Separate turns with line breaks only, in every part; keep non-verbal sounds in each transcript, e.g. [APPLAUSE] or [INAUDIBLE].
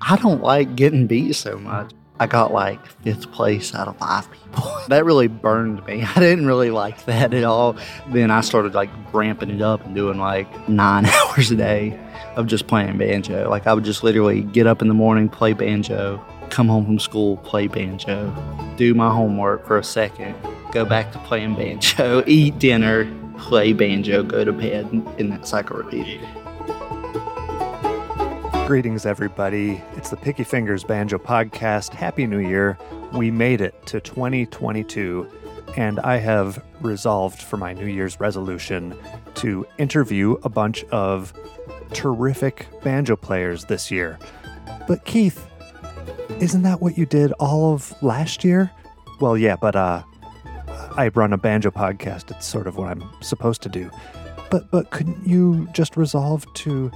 I don't like getting beat so much. I got like fifth place out of five people. [LAUGHS] that really burned me. [LAUGHS] I didn't really like that at all. Then I started like ramping it up and doing like nine [LAUGHS] hours a day of just playing banjo. Like I would just literally get up in the morning, play banjo, come home from school, play banjo, do my homework for a second, go back to playing banjo, eat dinner, play banjo, go to bed, and that cycle repeated.
Greetings, everybody. It's the Picky Fingers Banjo Podcast. Happy New Year. We made it to 2022, and I have resolved for my New Year's resolution to interview a bunch of terrific banjo players this year. But, Keith, isn't that what you did all of last year? Well, yeah, but uh, I run a banjo podcast. It's sort of what I'm supposed to do. But but couldn't you just resolve to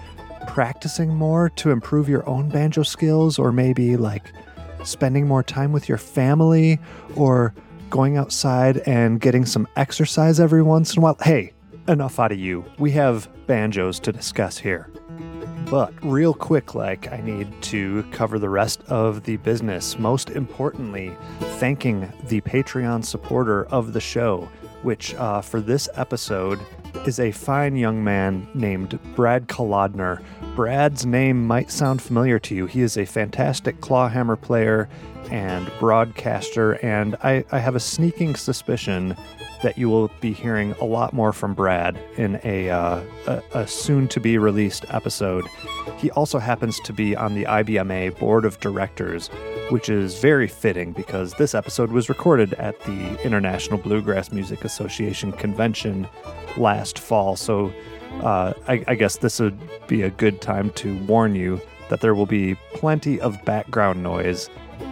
practicing more to improve your own banjo skills, or maybe like spending more time with your family, or going outside and getting some exercise every once in a while. Hey, enough out of you. We have banjos to discuss here. But real quick, like, I need to cover the rest of the business. Most importantly, thanking the Patreon supporter of the show, which uh, for this episode is a fine young man named Brad Kolodner. Brad's name might sound familiar to you. He is a fantastic clawhammer player and broadcaster, and I, I have a sneaking suspicion that you will be hearing a lot more from Brad in a, uh, a, a soon to be released episode. He also happens to be on the IBMA board of directors, which is very fitting because this episode was recorded at the International Bluegrass Music Association convention last fall. So uh, I, I guess this would be a good time to warn you that there will be plenty of background noise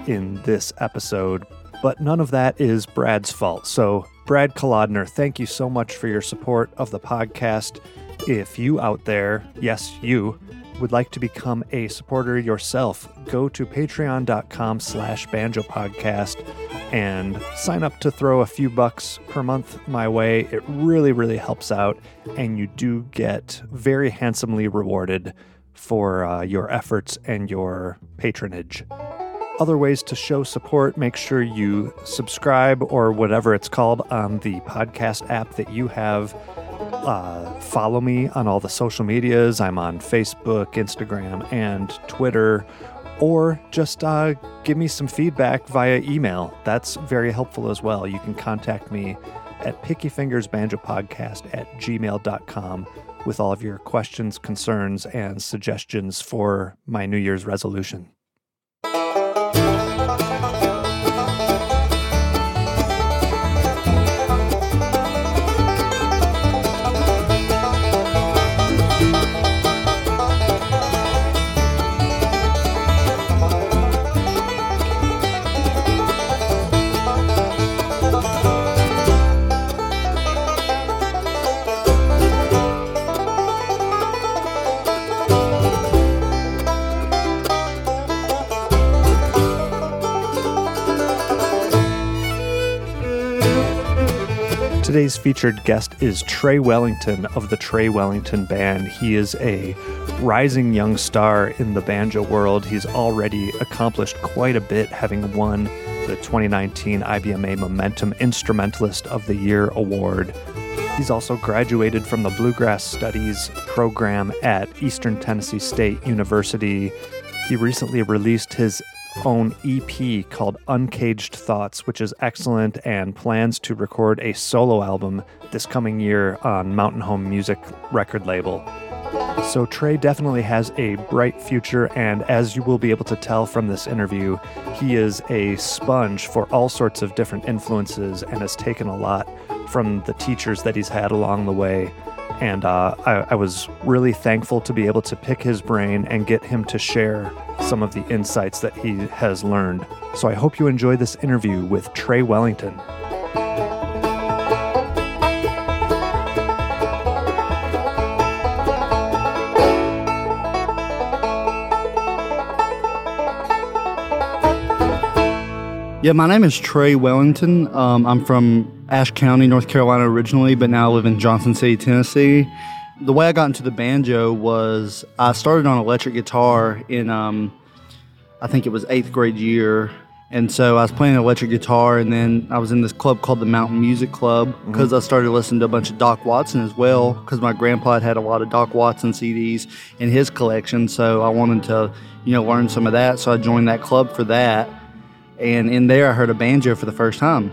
in this episode, but none of that is Brad's fault. So, Brad Kolodner, thank you so much for your support of the podcast. If you out there, yes, you, would like to become a supporter yourself, go to patreon.com slash banjo podcast and sign up to throw a few bucks per month my way. It really, really helps out, and you do get very handsomely rewarded for uh, your efforts and your patronage. Other ways to show support, make sure you subscribe or whatever it's called on the podcast app that you have uh, follow me on all the social medias. I'm on Facebook, Instagram, and Twitter. Or just uh, give me some feedback via email. That's very helpful as well. You can contact me at pickyfingersbanjopodcast at gmail.com with all of your questions, concerns, and suggestions for my New Year's resolution. Today's featured guest is Tray Wellington of the Tray Wellington Band. He is a rising young star in the banjo world. He's already accomplished quite a bit, having won the 2019 IBMA Momentum Instrumentalist of the Year award. He's also graduated from the Bluegrass Studies program at Eastern Tennessee State University. He recently released his own EP called Uncaged Thoughts, which is excellent, and plans to record a solo album this coming year on Mountain Home Music record label. So, Tray definitely has a bright future, and as you will be able to tell from this interview, he is a sponge for all sorts of different influences and has taken a lot from the teachers that he's had along the way. And uh, I, I was really thankful to be able to pick his brain and get him to share some of the insights that he has learned. So I hope you enjoy this interview with Tray Wellington.
Yeah, my name is Tray Wellington. Um, I'm from Ashe County, North Carolina originally, but now I live in Johnson City, Tennessee. The way I got into the banjo was I started on electric guitar in um, I think it was eighth grade year. And so I was playing electric guitar, and then I was in this club called the Mountain Music Club because I started listening to a bunch of Doc Watson as well. Because my grandpa had had a lot of Doc Watson CDs in his collection, so I wanted to, you know, learn some of that. So I joined that club for that, and in there I heard a banjo for the first time.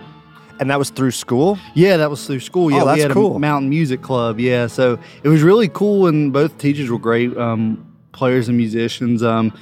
And that was through school?
Yeah, that was through school. Yeah,
Oh, that's
we had
cool.
a mountain music club. Yeah, so it was really cool, and both teachers were great um, players and musicians. Um,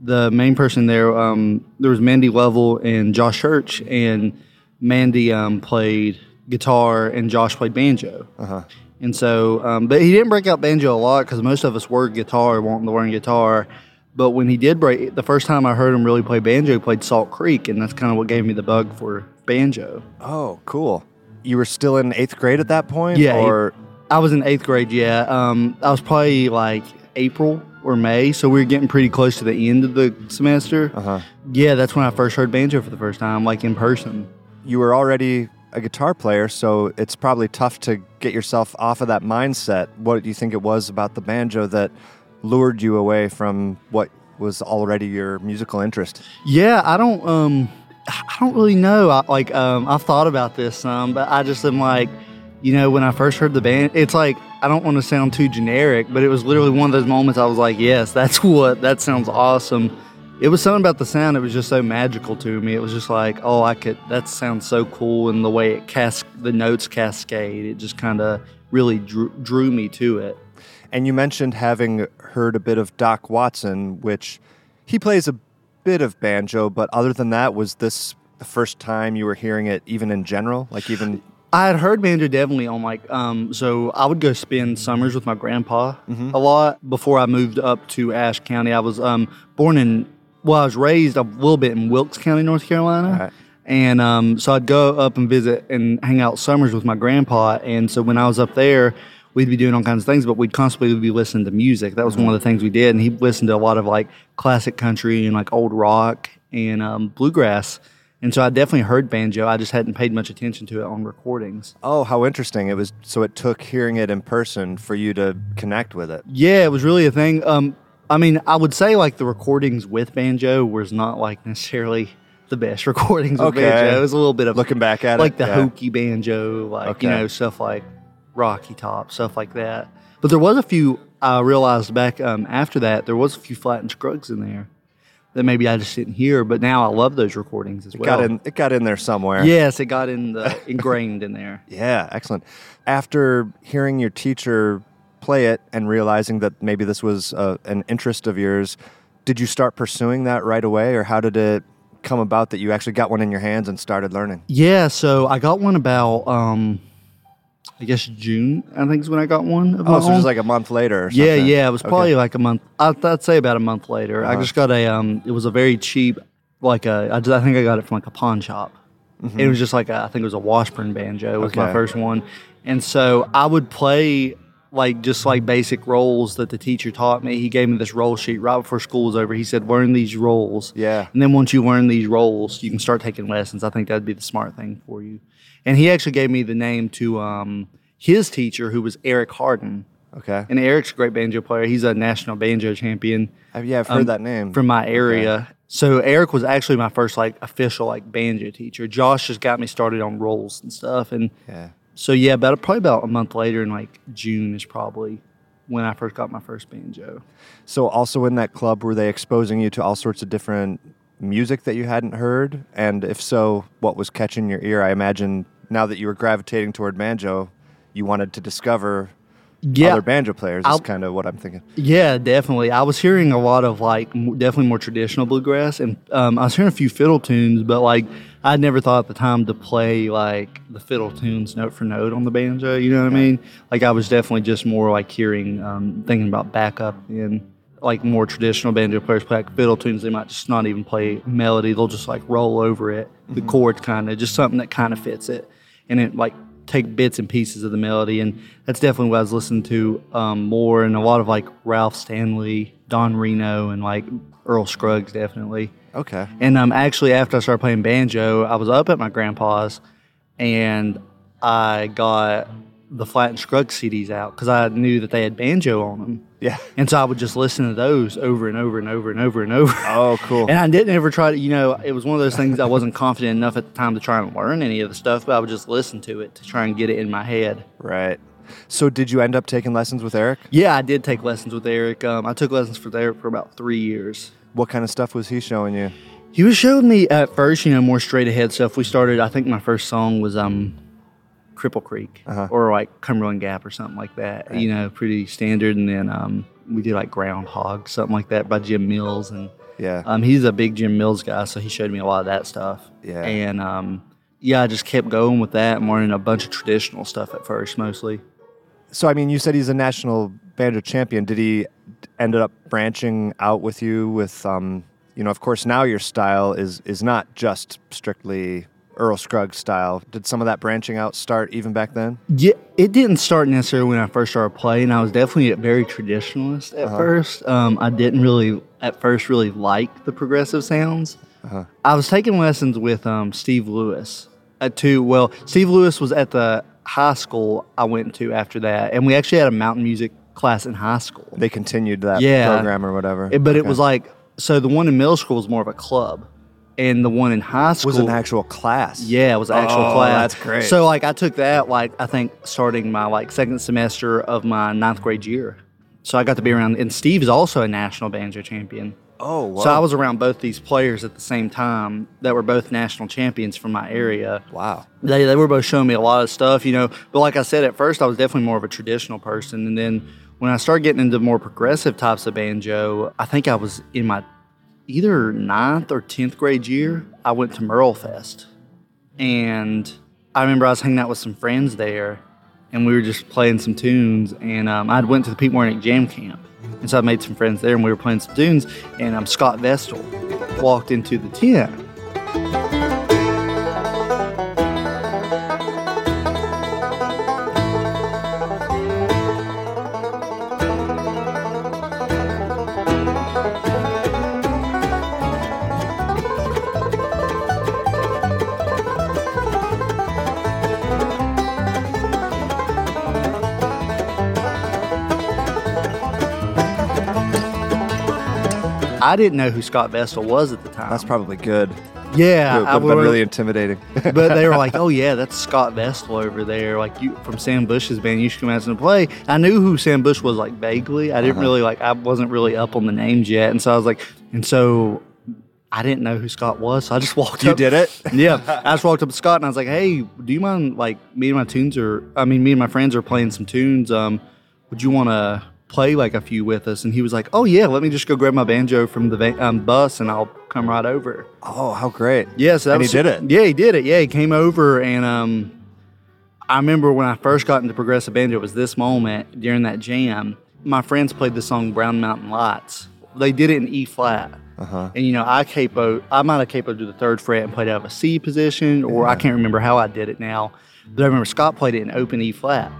the main person there, um, there was Mandy Lovell and Josh Church, and Mandy um, played guitar and Josh played banjo.
Uh-huh.
And so, um, but he didn't break out banjo a lot because most of us were guitar, wanting to learn guitar. But when he did break, the first time I heard him really play banjo, he played Salt Creek, and that's kind of what gave me the bug for banjo.
Oh, cool. You were still in eighth grade at that point?
Yeah,
Or
I was in eighth grade, yeah. Um, I was probably like April or May, so we were getting pretty close to the end of the semester.
uh-huh.
Yeah, that's when I first heard banjo for the first time, like in person.
you were already a guitar player, so it's probably tough to get yourself off of that mindset. What do you think it was about the banjo that lured you away from what was already your musical interest?
Yeah, I don't, um, I don't really know. I, like, um, I've thought about this some, but I just am like, you know, when I first heard the band, it's like I don't want to sound too generic, but it was literally one of those moments I was like, yes, that's [LAUGHS] what that sounds awesome. It was something about the sound. It was just so magical to me. It was just like, oh, I could. That sounds so cool, and the way it cas- the notes cascade, it just kind of really drew, drew me to it.
And you mentioned having heard a bit of Doc Watson, which he plays a bit of banjo, but other than that, was this the first time you were hearing it even in general? Like even
I had heard banjo definitely on like um so I would go spend summers with my grandpa a lot before I moved up to Ashe County. I was um born in well I was raised a little bit in Wilkes County, North Carolina.
Right.
And um so I'd go up and visit and hang out summers with my grandpa and so when I was up there we'd be doing all kinds of things but we'd constantly be listening to music. That was one of the things we did and he listened to a lot of like classic country and like old rock and um bluegrass. And so I definitely heard banjo. I just hadn't paid much attention to it on recordings.
oh, how interesting it was! So it took hearing it in person for you to connect with it.
Yeah, it was really a thing. Um, I mean, I would say like the recordings with banjo was not like necessarily the best [LAUGHS] recordings with
Okay.
banjo. It was a little bit of
Looking back at
like
it,
the
yeah.
hokey banjo, like
Okay.
you know stuff like Rocky Top, stuff like that. But there was a few. I realized back um, after that there was a few Flatt and scruggs in there that maybe I just didn't hear. But now I love those recordings as well.
got in, it got in there somewhere.
Yes, it got in the [LAUGHS] ingrained in there.
Yeah, excellent. After hearing your teacher play it and realizing that maybe this was uh, an interest of yours, did you start pursuing that right away, or how did it come about that you actually got one in your hands and started learning?
Yeah, so I got one about um I guess June, I think is when I got one of my
Oh, so
own.
just like a month later or something?
yeah, yeah, it was
Okay.
probably like a month. I'd, I'd say about a month later. I
Uh-huh.
just got a um. It was a very cheap, like a. I, just, I think I got it from like a pawn shop. It was just like a, I think it was a Washburn banjo It was my
Mm-hmm.
First one, and so I would play like just like basic rolls that the teacher taught me. He gave me this roll sheet right before school was over. He said, "Learn these rolls."
Yeah.
And then once you learn these roles, you can start taking lessons. I think that'd be the smart thing for you. And he actually gave me the name to um, his teacher, who was Eric Harden.
Okay.
And Eric's a great banjo player. He's a national banjo champion
Uh, yeah, I've heard
um,
that name.
from my area. So Eric was actually my first like official like banjo teacher. Josh just got me started on rolls and stuff. And
yeah.
so yeah, about probably about a month later in like June is probably when I first got my first banjo.
So, also in that club, were they exposing you to all sorts of different music that you hadn't heard? And if so, what was catching your ear? I imagine now that you were gravitating toward banjo, you wanted to discover
Yeah,
other banjo players. Is kind of what I'm thinking.
Yeah, definitely. I was hearing a lot of like definitely more traditional bluegrass, and um, I was hearing a few fiddle tunes, but like I'd never thought at the time to play like the fiddle tunes note for note on the banjo. You know what I mean? Like I was definitely just more like hearing, um, thinking about backup and like more traditional banjo players play like fiddle tunes. They might just not even play melody; they'll just like roll over it, the chords kind of just something that kind of fits it, and it like take bits and pieces of the melody, and that's definitely what I was listening to um, more, and a lot of like Ralph Stanley, Don Reno, and like Earl Scruggs, definitely.
Okay.
And um, actually, after I started playing banjo, I was up at my grandpa's, and I got the Flatt and Scruggs CDs out because I knew that they had banjo on them.
Yeah.
And so I would just listen to those over and over and over and over and over.
Oh, cool.
And I didn't ever try to, you know, it was one of those things I wasn't confident enough at the time to try and learn any of the stuff, but I would just listen to it to try and get it in my head.
right. So did you end up taking lessons with Eric?
Yeah, I did take lessons with Eric. Um, I took lessons with Eric for about three years.
What kind of stuff was he showing you?
He was showing me at first, you know, more straight ahead stuff. We started, I think my first song was um, Cripple Creek
Uh-huh.
or like Cumberland Gap or something like that. You know, pretty standard. And then um, we did like Groundhog, something like that by Jim Mills. And
Yeah.
um, he's a big Jim Mills guy, so he showed me a lot of that stuff.
Yeah.
And um, yeah, I just kept going with that and learning a bunch of traditional stuff at first, mostly.
So I mean, you said he's a national banjo champion. Did he ended up branching out with you with um, you know, of course now your style is is not just strictly Earl Scruggs style. Did some of that branching out start even back then?
Yeah, it didn't start necessarily when I first started playing. I was definitely a very traditionalist at first. Um, I didn't really, at first, really like the progressive sounds. I was taking lessons with um, Steve Lewis at two. Well, Steve Lewis was at the high school I went to after that, and we actually had a mountain music class in high school.
They continued that
Yeah.
program or whatever.
It- but it was like so the one in middle school was more of a club, and the one in high school
was an actual class.
Yeah, it was an actual
Oh,
class.
that's great.
So like I took that like I think starting my like second semester of my ninth grade year. So I got to be around and Steve is also a national banjo champion.
Oh, wow.
So I was around both these players at the same time that were both national champions from my area.
wow.
They, they were both showing me a lot of stuff, you know. But like I said, at first I was definitely more of a traditional person. And then when I started getting into more progressive types of banjo, I think I was in my either ninth or 10th grade year, I went to MerleFest. And I remember I was hanging out with some friends there and we were just playing some tunes. And um, I went to the Pete Wernick Jam Camp. And so I made some friends there and we were playing some tunes. And um, Scott Vestal walked into the tent I didn't know who Scott Vestal was at the time.
That's probably good.
yeah.
it would
I
have been really intimidating. [LAUGHS]
but they were like, [LAUGHS] "Oh yeah, that's Scott Vestal over there, like you from Sam Bush's band. You should come out and play." I knew who Sam Bush was like vaguely. I didn't
Uh-huh.
really like. I wasn't really up on the names yet, and so I was like, and so I didn't know who Scott was. So I just walked.
you
up.
did it? [LAUGHS]
Yeah, I just walked up to Scott and I was like, "Hey, do you mind like me and my tunes are? I mean, me and my friends are playing some tunes. Um, would you want to play like a few with us?" And he was like, "Oh yeah, let me just go grab my banjo from the va- um, bus and I'll come right over."
Oh, how great.
Yeah, so that
And he did it?
Yeah, he did it. Yeah, he came over and um, I remember when I first got into progressive banjo, it was this moment during that jam. My friends played the song Brown Mountain Lights. They did it in E flat.
Uh-huh.
And you know, I capo, I might have capoed to the third fret and played out of a C position, or I can't remember how I did it now. But I remember Scott played it in open E flat,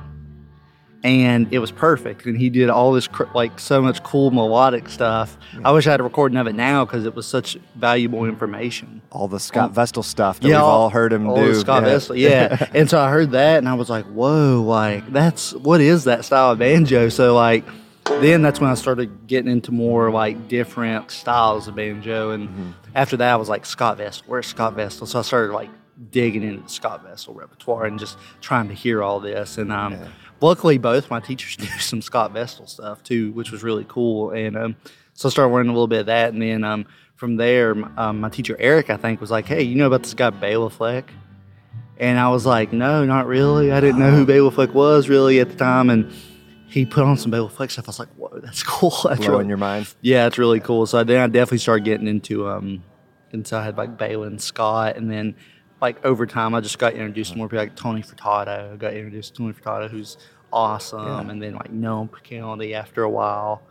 and it was perfect. And he did all this cr- like so much cool melodic stuff. I wish I had a recording of it now because it was such valuable information.
All the Scott Vestal stuff that we've all heard him
all
do.
Scott
yeah.
Vestal, yeah. [LAUGHS] and so I heard that, and I was like, "Whoa! Like that's what is that style of banjo?" So like, then that's when I started getting into more like different styles of banjo, and
Mm-hmm.
after that, I was like, "Scott Vestal, where's Scott Vestal?" So I started like digging into the Scott Vestal repertoire and just trying to hear all this, and um, luckily both my teachers [LAUGHS] knew some Scott Vestal stuff too, which was really cool, and um, so I started learning a little bit of that, and then um, from there, um, my teacher Eric, I think, was like, "Hey, you know about this guy Bela Fleck?" And I was like, "No, not really. I didn't know who Bela Fleck was really at the time." And he put on some Bela Fleck stuff. I was like, "Whoa, that's [LAUGHS] cool." That's
Blowing
really,
your mind.
yeah, it's really cool. So then I definitely started getting into um, and so I had like Bela and Scott, and then like over time, I just got introduced to more people like Tony Furtado. I got introduced to Tony Furtado, who's awesome, and then like Noam Pikelny after a while.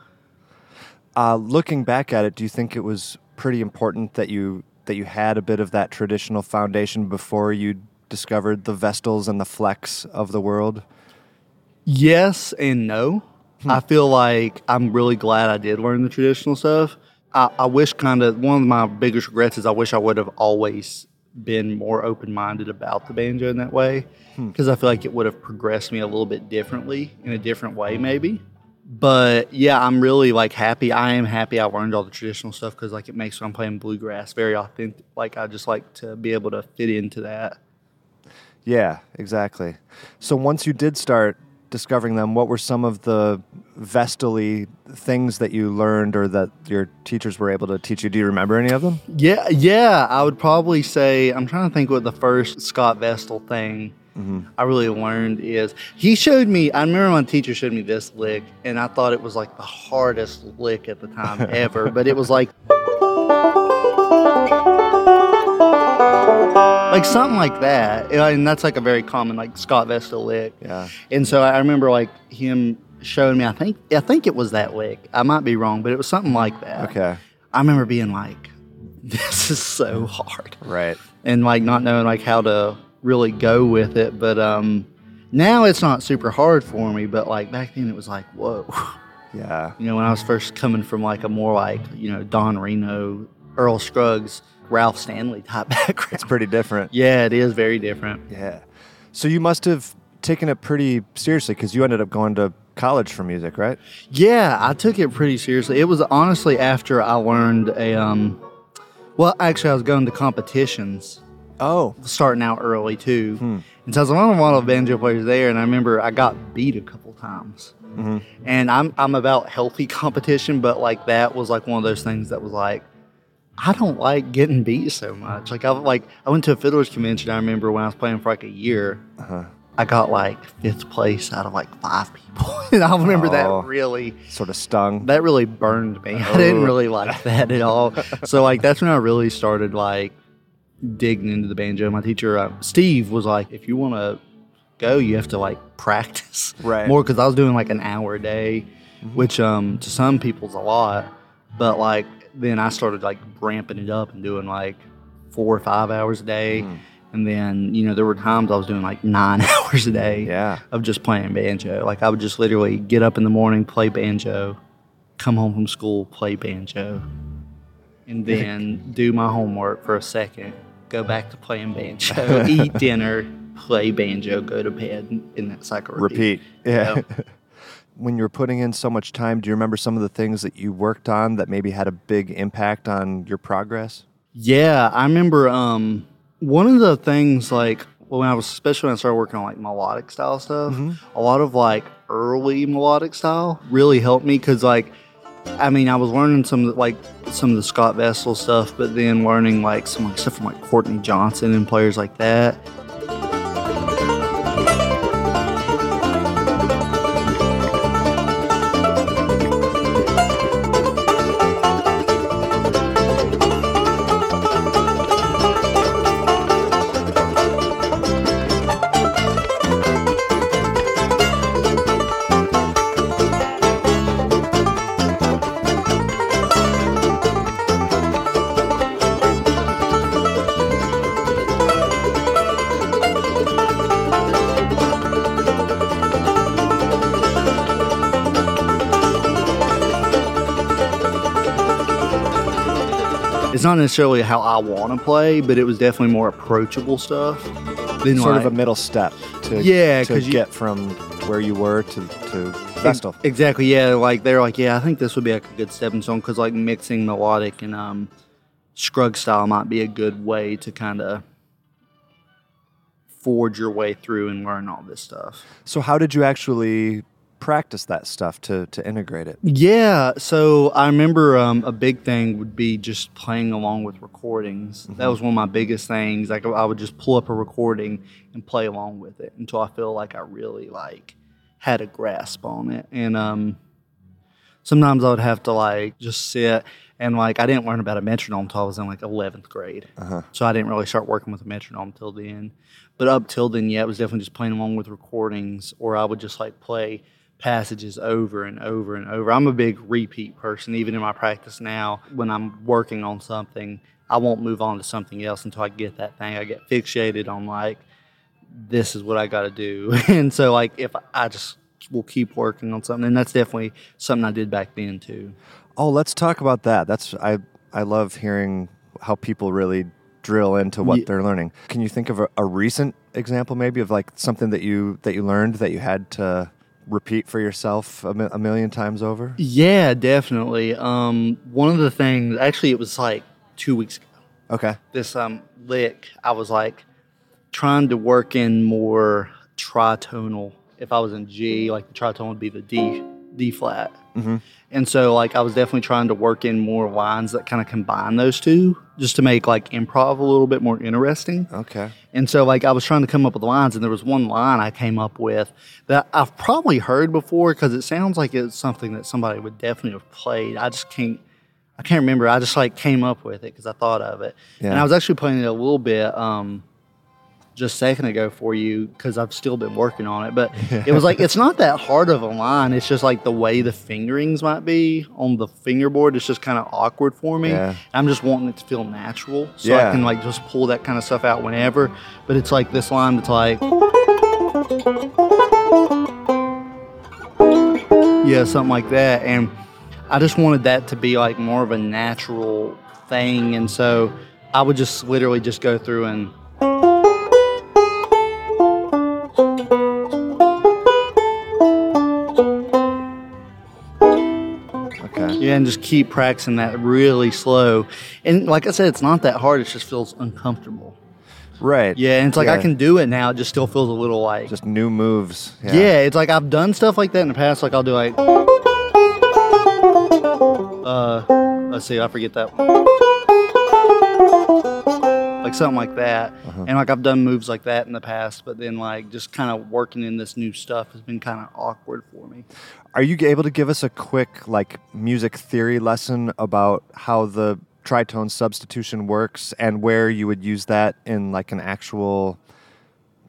Uh, looking back at it, do you think it was pretty important that you that you had a bit of that traditional foundation before you discovered the Vestals and the Flecks of the world?
Yes and no. I feel like I'm really glad I did learn the traditional stuff. I, I wish kind of one of my biggest regrets is I wish I would have always been more open minded about the banjo in that way hmm. because I feel like it would have progressed me a little bit differently in a different way, maybe. But yeah, I'm really like happy. I am happy I learned all the traditional stuff because like it makes when I'm playing bluegrass very authentic. Like I just like to be able to fit into that.
Yeah, exactly. So once you did start discovering them, what were some of the vestally things that you learned or that your teachers were able to teach you? Do you remember any of them?
Yeah, yeah. I would probably say I'm trying to think what the first Scott Vestal thing mm-hmm. I really learned is he showed me. I remember my teacher showed me this lick, and I thought it was like the hardest lick at the time [LAUGHS] ever. but it was like like something like that, and that's like a very common like Scott Vestal lick.
Yeah.
And so I remember like him showing me. I think I think it was that lick. I might be wrong, but it was something like that.
Okay.
I remember being like, [LAUGHS] "This is so hard,"
Right.
and like not knowing like how to really go with it. But um, now it's not super hard for me. But like back then, it was like, whoa.
Yeah.
You know, when I was first coming from like a more like you know Don Reno, Earl Scruggs, Ralph Stanley type [LAUGHS] background.
It's pretty different.
yeah, it is very different.
Yeah. So you must have taken it pretty seriously because you ended up going to college for music, right?
Yeah, I took it pretty seriously. It was honestly after I learned a um well, actually I was going to competitions
Oh.
starting out early too. And so I was one of a lot of banjo players there and I remember I got beat a couple times. And I'm I'm about healthy [LAUGHS] competition, but like that was like one of those things that was like I don't like getting beat so much. Like I like I went to a fiddlers convention. I remember when I was playing for like a year. I got like fifth place out of like five people, [LAUGHS] and I remember
Oh.
that really
Sort of stung.
that really burned me. I didn't really like [LAUGHS] that at all. So like that's when I really started like digging into the banjo. My teacher uh, Steve was like, if you want to go, you have to like practice
Right.
more because I was doing like an hour a day, which um to some people's a lot, but like then I started like ramping it up and doing like four or five hours a day. Hmm. And then, you know, there were times I was doing like nine [LAUGHS] hours a day
Yeah.
of just playing banjo. Like I would just literally get up in the morning, play banjo, come home from school, play banjo, and then do my homework for a second, go back to playing banjo, [LAUGHS] eat dinner, play banjo, go to bed, and that cycle
Repeat. Yeah.
Yeah. [LAUGHS]
when you were putting in so much time, do you remember some of the things that you worked on that maybe had a big impact on your progress?
Yeah, I remember um, one of the things like when I was especially when I started working on like melodic style stuff, a lot of like early melodic style really helped me because like I mean I was learning some of the, like some of the Scott Vestal stuff, but then learning like some like stuff from like Courtney Johnson and players like that. It's not necessarily how I want to play, but it was definitely more approachable stuff. Than
Sort
like,
of a middle step to,
Yeah,
to
you-
get from where you were to, to Vestal.
Exactly. Yeah. Like they're like, yeah, I think this would be like a good stepping stone because like mixing melodic and um, scrug style might be a good way to kind of forge your way through and learn all this stuff.
So how did you actually practice that stuff to, to integrate it?
Yeah. So I remember um, a big thing would be just playing along with recordings. That was one of my biggest things. Like I would just pull up a recording and play along with it until I feel like I really like had a grasp on it. And um, sometimes I would have to like just sit and like I didn't learn about a metronome until I was in like 11th grade. So I didn't really start working with a metronome until then. But up till then, yeah, it was definitely just playing along with recordings, or I would just like play passages over and over and over. I'm a big repeat person, even in my practice now. When I'm working on something, I won't move on to something else until I get that thing. I get fixated on like, this is what I got to do. [LAUGHS] And so, like, if I just will keep working on something, and that's definitely something I did back then, too.
Oh, let's talk about that. That's I I love hearing how people really drill into what
Ye-
they're learning. Can you think of a, a recent example, maybe of like something that you that you learned that you had to repeat for yourself a, mi- a million times over?
Yeah, definitely. Um, one of the things, actually, it was like two weeks ago.
Okay.
This um, lick, I was like trying to work in more tritonal. If I was in G, like the tritone would be the D, D flat.
hmm
And so, like, I was definitely trying to work in more lines that kind of combine those two, just to make like improv a little bit more interesting.
Okay.
And so, like, I was trying to come up with lines, and there was one line I came up with that I've probably heard before because it sounds like it's something that somebody would definitely have played. I just can't, I can't remember. I just like came up with it because I thought of it, and I was actually playing it a little bit um, just a second ago for you because I've still been working on it. But [LAUGHS] it was like it's not that hard of a line. It's just like the way the fingerings might be on the fingerboard. It's just kind of awkward for me.
Yeah.
I'm just wanting it to feel natural, so
Yeah.
I can like just pull that kind of stuff out whenever. But it's like this line that's like, yeah, something like that, and I just wanted that to be like more of a natural thing, and so I would just literally just go through and. And just keep practicing that really slow. And like I said, it's not that hard. It just feels uncomfortable.
Right.
Yeah, and it's like I can do it now. It just still feels a little like.
Just new moves.
yeah. it's like I've done stuff like that in the past. Like I'll do like. Uh, let's see, I forget that. one. Like something like that,
Uh-huh.
and like I've done moves like that in the past, but then like just kind of working in this new stuff has been kind of awkward for me.
Are you able to give us a quick like music theory lesson about how the tritone substitution works and where you would use that in like an actual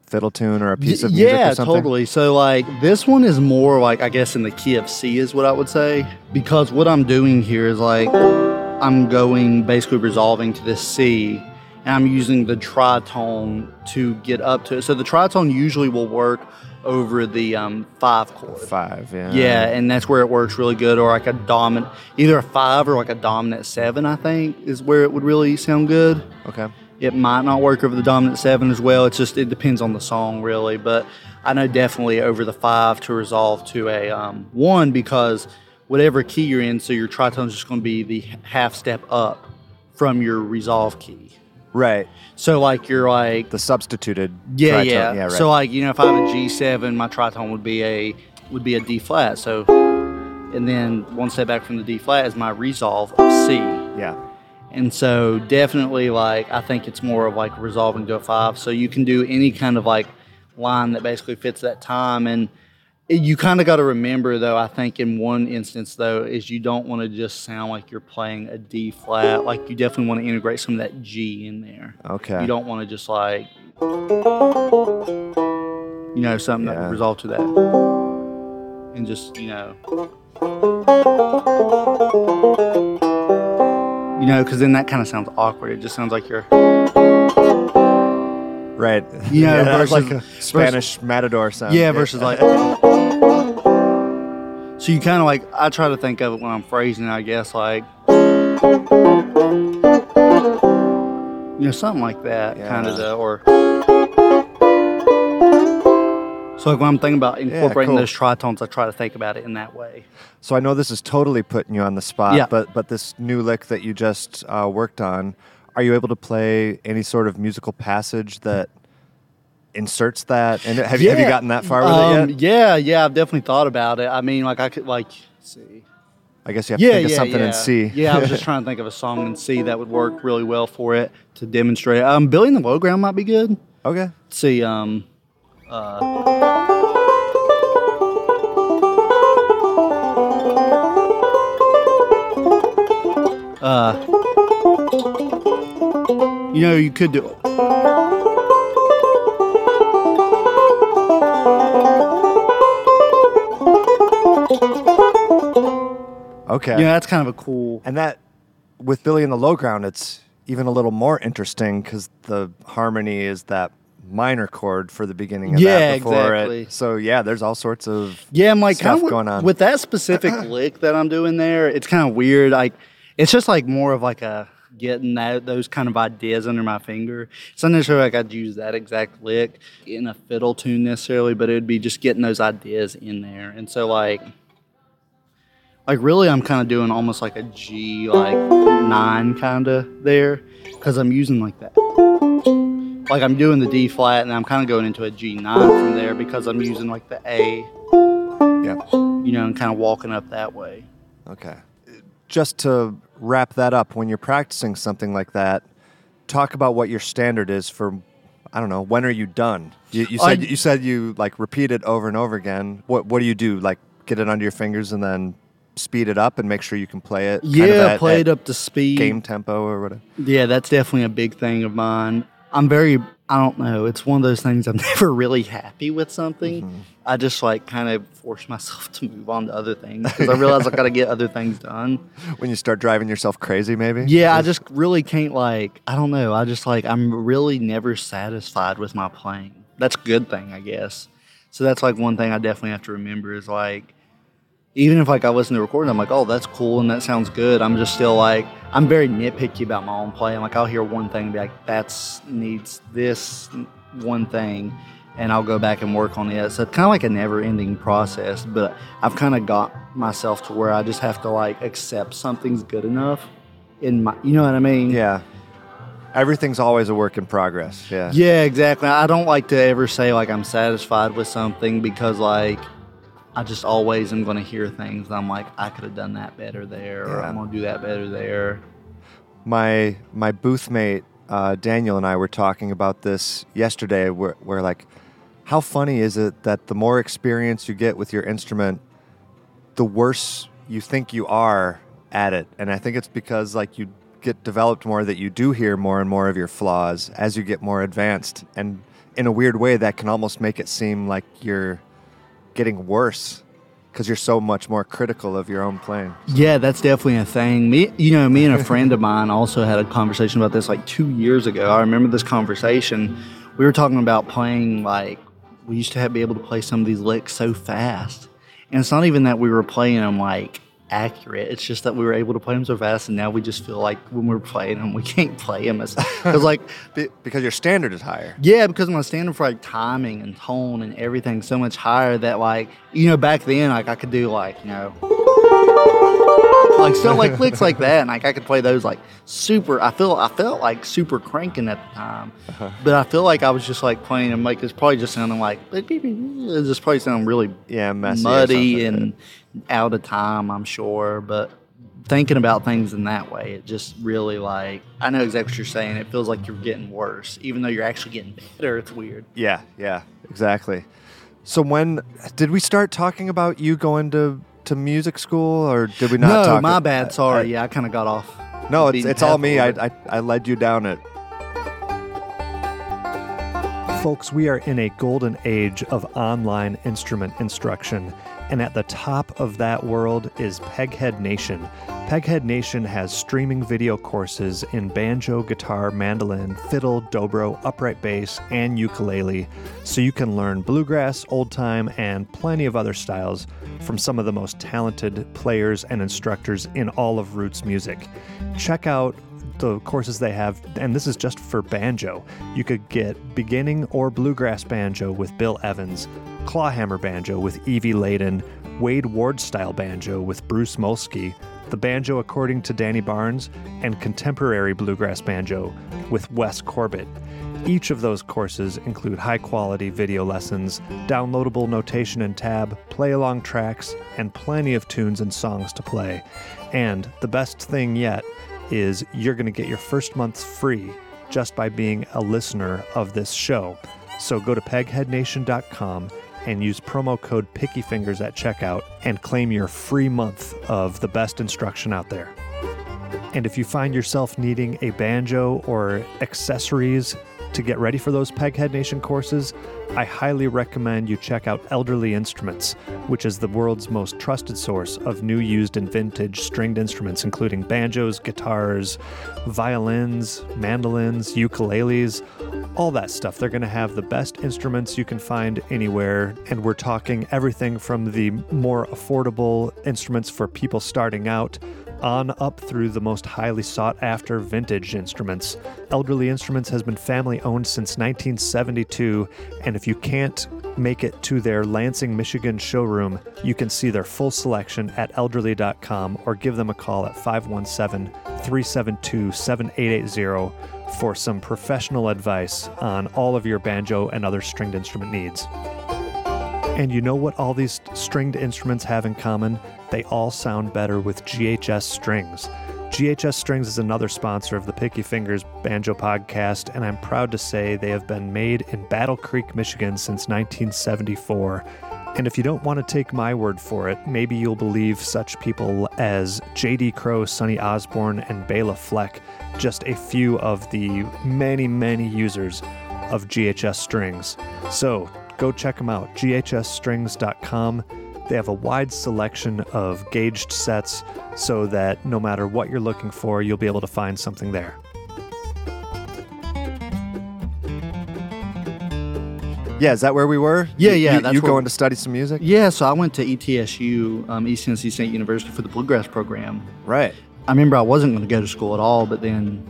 fiddle tune or a piece of music
yeah,
or something?
totally. So like this one is more like I guess in the key of C is what I would say because what I'm doing here is like I'm going basically resolving to this C and I'm using the tritone to get up to it. So the tritone usually will work over the um, five chord.
Five, yeah.
Yeah, and that's where it works really good, or like a dominant, either a five or like a dominant seven. I think is where it would really sound good.
Okay.
It might not work over the dominant seven as well. It's just it depends on the song really, but I know definitely over the five to resolve to a um, one because whatever key you're in, so your tritone is just going to be the half step up from your resolve key.
Right.
So like you're like
The substituted
yeah
tritone.
yeah.
yeah right.
So like you know if I have a G seven, my tritone would be a would be a D flat. So and then one step back from the D flat is my resolve of C.
yeah.
And so definitely like I think it's more of like resolving to a five. So you can do any kind of like line that basically fits that time and you kind of got to remember though I think in one instance though is you don't want to just sound like you're playing a D flat like you definitely want to integrate some of that G in there.
Okay.
You don't want to just like you know something
Yeah.
that resolve to that and just you know you know because then that kind of sounds awkward it just sounds like you're
right.
Know,
yeah, [LAUGHS] that's like a
versus-
Spanish matador sound.
yeah versus like so you kind of like i try to think of it when i'm phrasing i guess like you know something like that kind
Yeah.
of or so like when i'm thinking about incorporating
cool.
those tritones i try to think about it in that way
So I know this is totally putting you on the spot,
Yeah.
but but this new lick that you just uh, worked on, are you able to play any sort of musical passage that inserts that? And have you have you gotten that far with
Um,
it yet?
yeah yeah i've definitely thought about it i mean like i could like see
I guess you have
yeah,
to think
yeah,
of something
yeah.
in C.
yeah, I was just [LAUGHS] trying to think of a song in C that would work really well for it to demonstrate. Um, Billy in the Low Ground might be good.
okay.
Let's see, um, uh, uh, you know, you could do. it.
Okay.
Yeah, that's kind of a cool.
And that with Billy in the Low Ground, it's even a little more interesting because the harmony is that minor chord for the beginning of
Yeah,
that before
exactly.
it. So yeah, there's all sorts of
Yeah, I'm like
stuff going on.
with that specific [CLEARS THROAT] lick that I'm doing there. It's kind of weird. Like, it's just like more of like a getting that those kind of ideas under my finger. It's not necessarily like I'd use that exact lick in a fiddle tune necessarily, but it would be just getting those ideas in there. And so like like really I'm kind of doing almost like a G like 9 kind of there cuz I'm using like that. Like I'm doing the D flat and I'm kind of going into a G9 from there because I'm using like the A,
Yeah.
you know, and kind of walking up that way.
Okay. Just to wrap that up, when you're practicing something like that, talk about what your standard is for. I don't know. When are you done? You, you said
I-
you said you like repeat it over and over again. What What do you do? Like get it under your fingers and then speed it up and make sure you can play it. kind of
Yeah,
at-
play it up to speed.
game tempo or whatever.
Yeah, that's definitely a big thing of mine. I'm very, I don't know, it's one of those things I'm [LAUGHS] never really happy with something.
Mm-hmm.
I just like kind of force myself [LAUGHS] to move on to other things because I realize I got to get other things done. [LAUGHS]
When you start driving yourself crazy, maybe.
Yeah, I just really can't like, I don't know. I just like, I'm really never satisfied with my playing. That's a good thing, I guess. So that's like one thing I definitely have to remember is like, even if like I listen to recording, I'm like, oh, that's cool and that sounds good. I'm just still like, I'm very nitpicky about my own play. I'm like, I'll hear one thing and be like, that's needs this one thing, and I'll go back and work on it. So it's kind of like a never-ending process. But I've kind of got myself to where I just have to like accept something's good enough in my, you know what I mean?
Yeah. Everything's always a work in progress. Yeah.
Yeah, exactly. I don't like to ever say like I'm satisfied with something because like I just always am going to hear things. I'm like I could have done that better there, or I'm going to do that better there.
my my booth mate uh, Daniel and I were talking about this yesterday. Where, where like, how funny is it that the more experience you get with your instrument, the worse you think you are at it, and I think it's because like you get developed more that you do hear more and more of your flaws as you get more advanced, and in a weird way that can almost make it seem like you're getting worse because you're so much more critical of your own playing.
Yeah, that's definitely a thing. Me, you know, me and a friend of mine also had a conversation about this like two years ago. I remember this conversation. We were talking about playing like we used to have, be able to play some of these licks so fast, and it's not even that we were playing them like accurate. It's just that we were able to play them so fast, and now we just feel like when we're playing them, we [LAUGHS] can't play them as because like
Be- because your standard is higher.
yeah, because my standard for like timing and tone and everything so much higher that like you know back then like I could do like you know like stuff like licks like [LAUGHS] that and like I could play those like super. I feel I felt like super cranking at the time, uh-huh. but I feel like I was just like playing them like it's probably just sounding like it's just probably sounding really
Yeah, messy
muddy and out of time. I'm sure, but thinking about things in that way, it just really like I know exactly what you're saying. It feels like you're getting worse, even though you're actually getting better. It's weird.
Yeah, yeah, exactly. So when did we start talking about you going to, to music school, or did we not?
no,
talk
my
I-
bad. Sorry.
I-
yeah, I kind of got off.
no, it's it's all me. I. I I led you down it. Folks, we are in a golden age of online instrument instruction, and at the top of that world is Peghead Nation. Peghead Nation has streaming video courses in banjo, guitar, mandolin, fiddle, dobro, upright bass, and ukulele, so you can learn bluegrass, old time, and plenty of other styles from some of the most talented players and instructors in all of roots music. Check out the courses they have, and this is just for banjo. You could get beginning or bluegrass banjo with Bill Evans, clawhammer banjo with Evie Ladin, Wade Ward style banjo with Bruce Molsky, the banjo according to Danny Barnes, and contemporary bluegrass banjo with Wes Corbett. Each of those courses include high quality video lessons, downloadable notation and tab, play along tracks, and plenty of tunes and songs to play. And the best thing yet is you're going to get your first month free just by being a listener of this show. So go to pegheadnation.com and use promo code PickyFingers at checkout and claim your free month of the best instruction out there. And if you find yourself needing a banjo or accessories to get ready for those Peghead Nation courses, I highly recommend you check out Elderly Instruments, which is the world's most trusted source of new, used, and vintage stringed instruments, including banjos, guitars, violins, mandolins, ukuleles, all that stuff. They're going to have the best instruments you can find anywhere. And we're talking everything from the more affordable instruments for people starting out on up through the most highly sought after vintage instruments. Elderly Instruments has been family owned since 1972, and if you can't make it to their Lansing, Michigan showroom, you can see their full selection at elderly.com or give them a call at 517 372 7880 for some professional advice on all of your banjo and other stringed instrument needs. And you know what all these stringed instruments have in common? They all sound better with GHS strings. GHS Strings is another sponsor of the Picky Fingers Banjo Podcast, and I'm proud to say they have been made in Battle Creek, Michigan since 1974. And if you don't want to take my word for it, maybe you'll believe such people as J.D. Crowe, Sonny Osborne, and Bela Fleck, just a few of the many, many users of GHS Strings. So go check them out, ghsstrings.com. They have a wide selection of gauged sets so that no matter what you're looking for, you'll be able to find something there.
Yeah, is that where we were?
Yeah, yeah,
You,
that's
you
where-
going to study some music?
Yeah, so I went to ETSU, um, East Tennessee State University, for the bluegrass program.
Right.
I remember I wasn't going to go to school at all, but then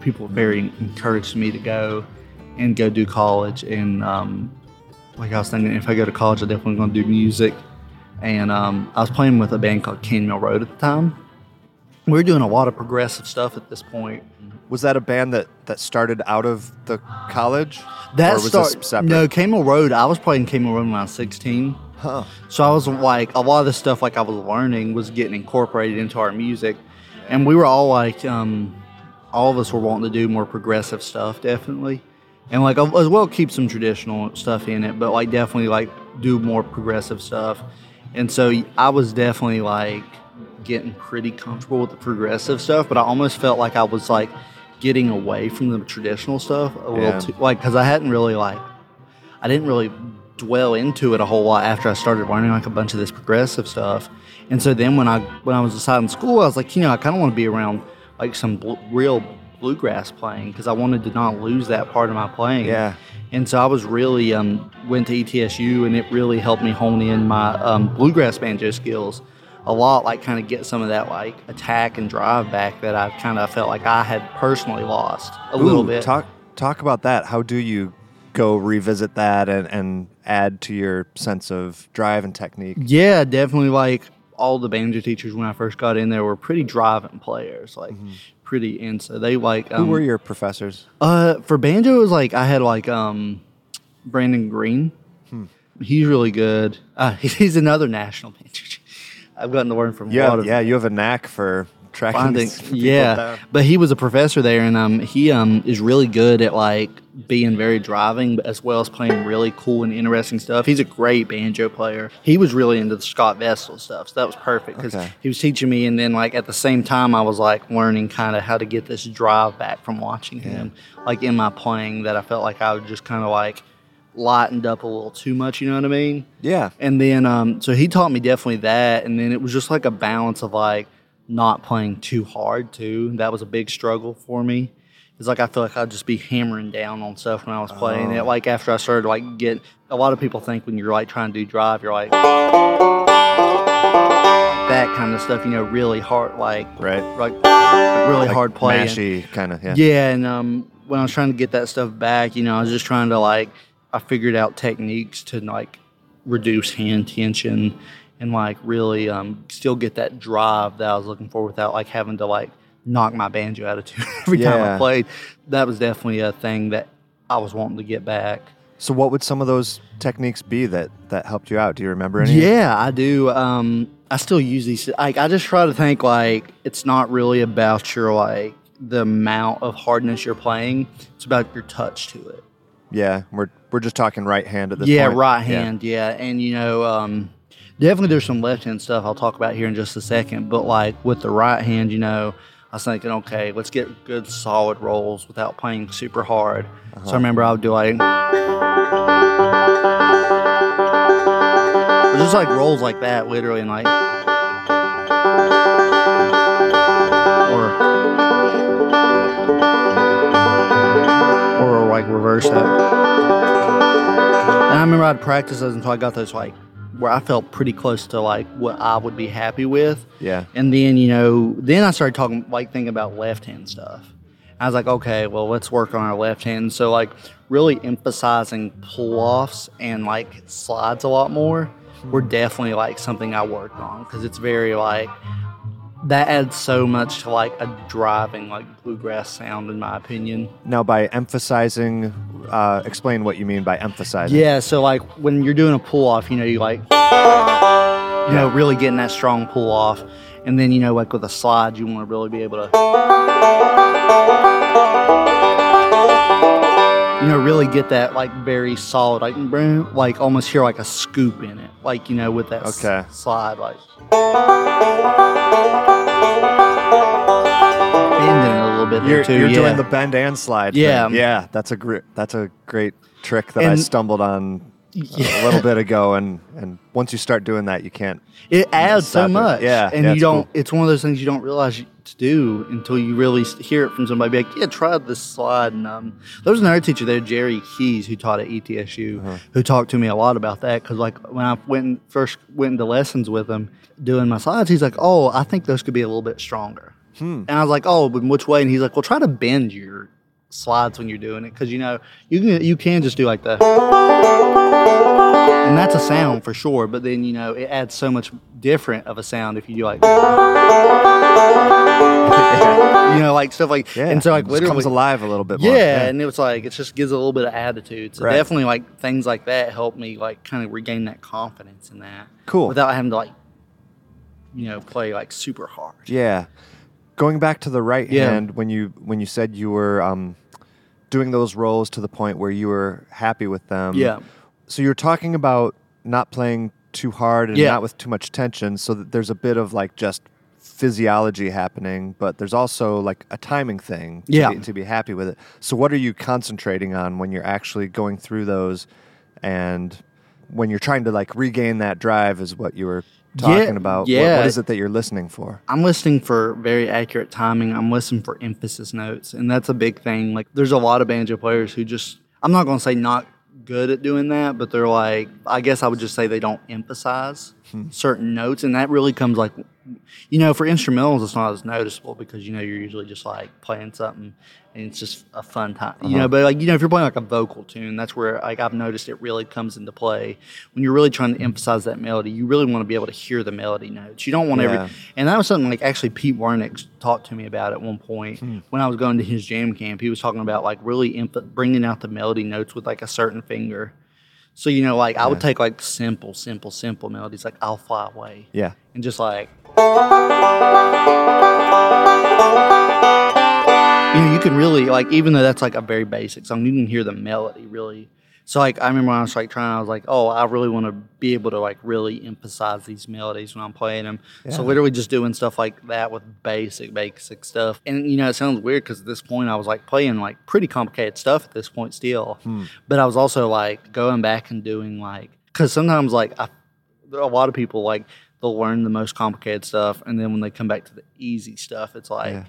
people very encouraged me to go and go do college. And um, like I was thinking, if I go to college, I definitely going to do music. And um, I was playing with a band called Cane Mill Road at the time. We were doing a lot of progressive stuff at this point.
Was that a band that that started out of the college?
That
or was
start,
this separate?
no Cane Mill Road. I was playing Cane Mill Road when I was 16.
Huh.
So I was like, a lot of the stuff like I was learning was getting incorporated into our music, and we were all like, um, all of us were wanting to do more progressive stuff, definitely, and like as well keep some traditional stuff in it, but like definitely like do more progressive stuff. And so I was definitely like getting pretty comfortable with the progressive stuff, but I almost felt like I was like getting away from the traditional stuff a little
Yeah.
too, like because I hadn't really like I didn't really dwell into it a whole lot after I started learning like a bunch of this progressive stuff. And so then when I when I was deciding school, I was like, you know, I kind of want to be around like some bl- real bluegrass playing because I wanted to not lose that part of my playing.
Yeah.
And so I was really um, went to ETSU, and it really helped me hone in my um, bluegrass banjo skills a lot. Like kind of get some of that like attack and drive back that I kind of felt like I had personally lost a little bit.
Talk talk about that. How do you go revisit that and, and add to your sense of drive and technique?
Yeah, definitely. Like all the banjo teachers when I first got in there were pretty driving players, like pretty. And so they like. Um,
Who were your professors?
Uh, for banjo, it was like I had like um, Brandon Green. He's really good. Uh, [LAUGHS] he's another national [LAUGHS] banjo. I've gotten to learn from a lot
Yeah,
of
yeah. You have a knack for tracking.
finding. Yeah, but he was a professor there, and um, he um is really good at like being very driving, but as well as playing really cool and interesting stuff. He's a great banjo player. He was really into the Scott Vestal stuff, so that was perfect because
Okay.
he was teaching me, and then like at the same time, I was like learning kind of how to get this drive back from watching him, like in my playing that I felt like I was just kind of like lightened up a little too much. You know what I mean?
Yeah.
And then, um, so he taught me definitely that. And then it was just like a balance of like not playing too hard too. That was a big struggle for me. It's like I feel like I'd just be hammering down on stuff when I was playing it. Like after I started like get a lot of people think when you're like trying to do drive, you're like that kind of stuff. You know, really hard, like
Right.
like really
Like
hard playing.
Mashy kind of. Yeah.
Yeah, and um, when I was trying to get that stuff back, you know, I was just trying to like, I figured out techniques to like reduce hand tension and like really um, still get that drive that I was looking for without like having to like knock my banjo out of tune [LAUGHS] every time I played. That was definitely a thing that I was wanting to get back.
So, what would some of those techniques be that that helped you out? Do you remember any?
Yeah, I do. Um, I still use these. Like, I just try to think like it's not really about your like the amount of hardness you're playing. It's about your touch to it.
Yeah. We're we're just talking right hand at this
yeah,
point.
right
Yeah.
hand. Yeah. and you know, um, definitely there's some left hand stuff I'll talk about here in just a second. But like with the right hand, you know, I was thinking, okay, let's get good solid rolls without playing super hard. So I uh-huh. remember I would do like. Just like rolls like that, literally, and like. Or. Or like reverse that. And I remember I'd practice those until I got those like where I felt pretty close to like what I would be happy with.
Yeah.
And then, you know, then I started talking, like thinking about left hand stuff. I was like, okay, well, let's work on our left hand. So, like, really emphasizing pull offs and like slides a lot more were definitely like something I worked on because it's very like, that adds so much to like a driving, like bluegrass sound, in my opinion.
Now, by emphasizing, uh, explain what you mean by emphasizing.
Yeah, so like when you're doing a pull off, you know, you like, you know, really getting that strong pull off. And then, you know, like with a slide, you want to really be able to, you know, really get that like very solid, like, like almost hear like a scoop in it. Like, you know, with that s-
Okay.
slide, like bending it a little bit
You're,
too.
you're
yeah.
doing the bend and slide.
Yeah.
thing. yeah. That's a great. That's a great trick that I stumbled on a [LAUGHS] little bit ago, and and once you start doing that, you can't.
It adds so
stop it.
much.
Yeah,
And
yeah,
you
it's
don't,
cool.
it's one of those things you don't realize to do until you really hear it from somebody. Be like, yeah, try this slide. And um, there was another teacher there, Jerry Keys, who taught at ETSU,
Uh-huh.
who talked to me a lot about that. Cause like when I went first went into lessons with him doing my slides, he's like, oh, I think those could be a little bit stronger.
Hmm.
And I was like, oh, but in which way? And he's like, well, try to bend your slides when you're doing it. Cause you know, you can, you can just do like that, and that's a sound for sure. But then you know it adds so much different of a sound if you do like, [LAUGHS] you know, like stuff like.
Yeah.
And so like
it
literally
comes alive a little bit more.
Yeah, and it was like it just gives a little bit of attitude. So
Right.
definitely like things like that help me like kind of regain that confidence in that.
Cool.
Without having to like, you know, play like super hard.
Yeah. Going back to the right
Yeah.
hand, when you when you said you were um, doing those rolls to the point where you were happy with them.
Yeah.
So you're talking about not playing too hard and
Yeah.
not with too much tension, so that there's a bit of like just physiology happening, but there's also like a timing thing to,
Yeah.
be, to be happy with it. So what are you concentrating on when you're actually going through those and when you're trying to like regain that drive is what you were
Yeah,
talking about. What- what is it that you're listening for?
I'm listening for very accurate timing. I'm listening for emphasis notes, and that's a big thing. Like, there's a lot of banjo players who just, I'm not going to say not good at doing that, but they're like, I guess I would just say they don't emphasize hmm. certain notes, and that really comes like, you know, for instrumentals, it's not as noticeable because you know you're usually just like playing something, and it's just a fun time, you uh-huh. know. But like, you know, if you're playing like a vocal tune, that's where like I've noticed it really comes into play when you're really trying to mm-hmm. emphasize that melody. You really want to be able to hear the melody notes. You don't want
Yeah.
every and that was something like actually Pete Wernick talked to me about at one point hmm. when I was going to his jam camp. He was talking about like really emph- bringing out the melody notes with like a certain finger. So you know, like I would take like simple, simple, simple melodies like "I'll Fly Away"
Yeah.
and just like you know, you can really like even though that's like a very basic song, you can hear the melody really. So like I remember when I was like trying, I was like, oh, I really want to be able to like really emphasize these melodies when I'm playing them. So literally just doing stuff like that with basic, basic stuff. And you know, it sounds weird because at this point I was like playing like pretty complicated stuff at this point still, hmm. but I was also like going back and doing like because sometimes like I, there are a lot of people like they'll learn the most complicated stuff, and then when they come back to the easy stuff, it's like
Yeah.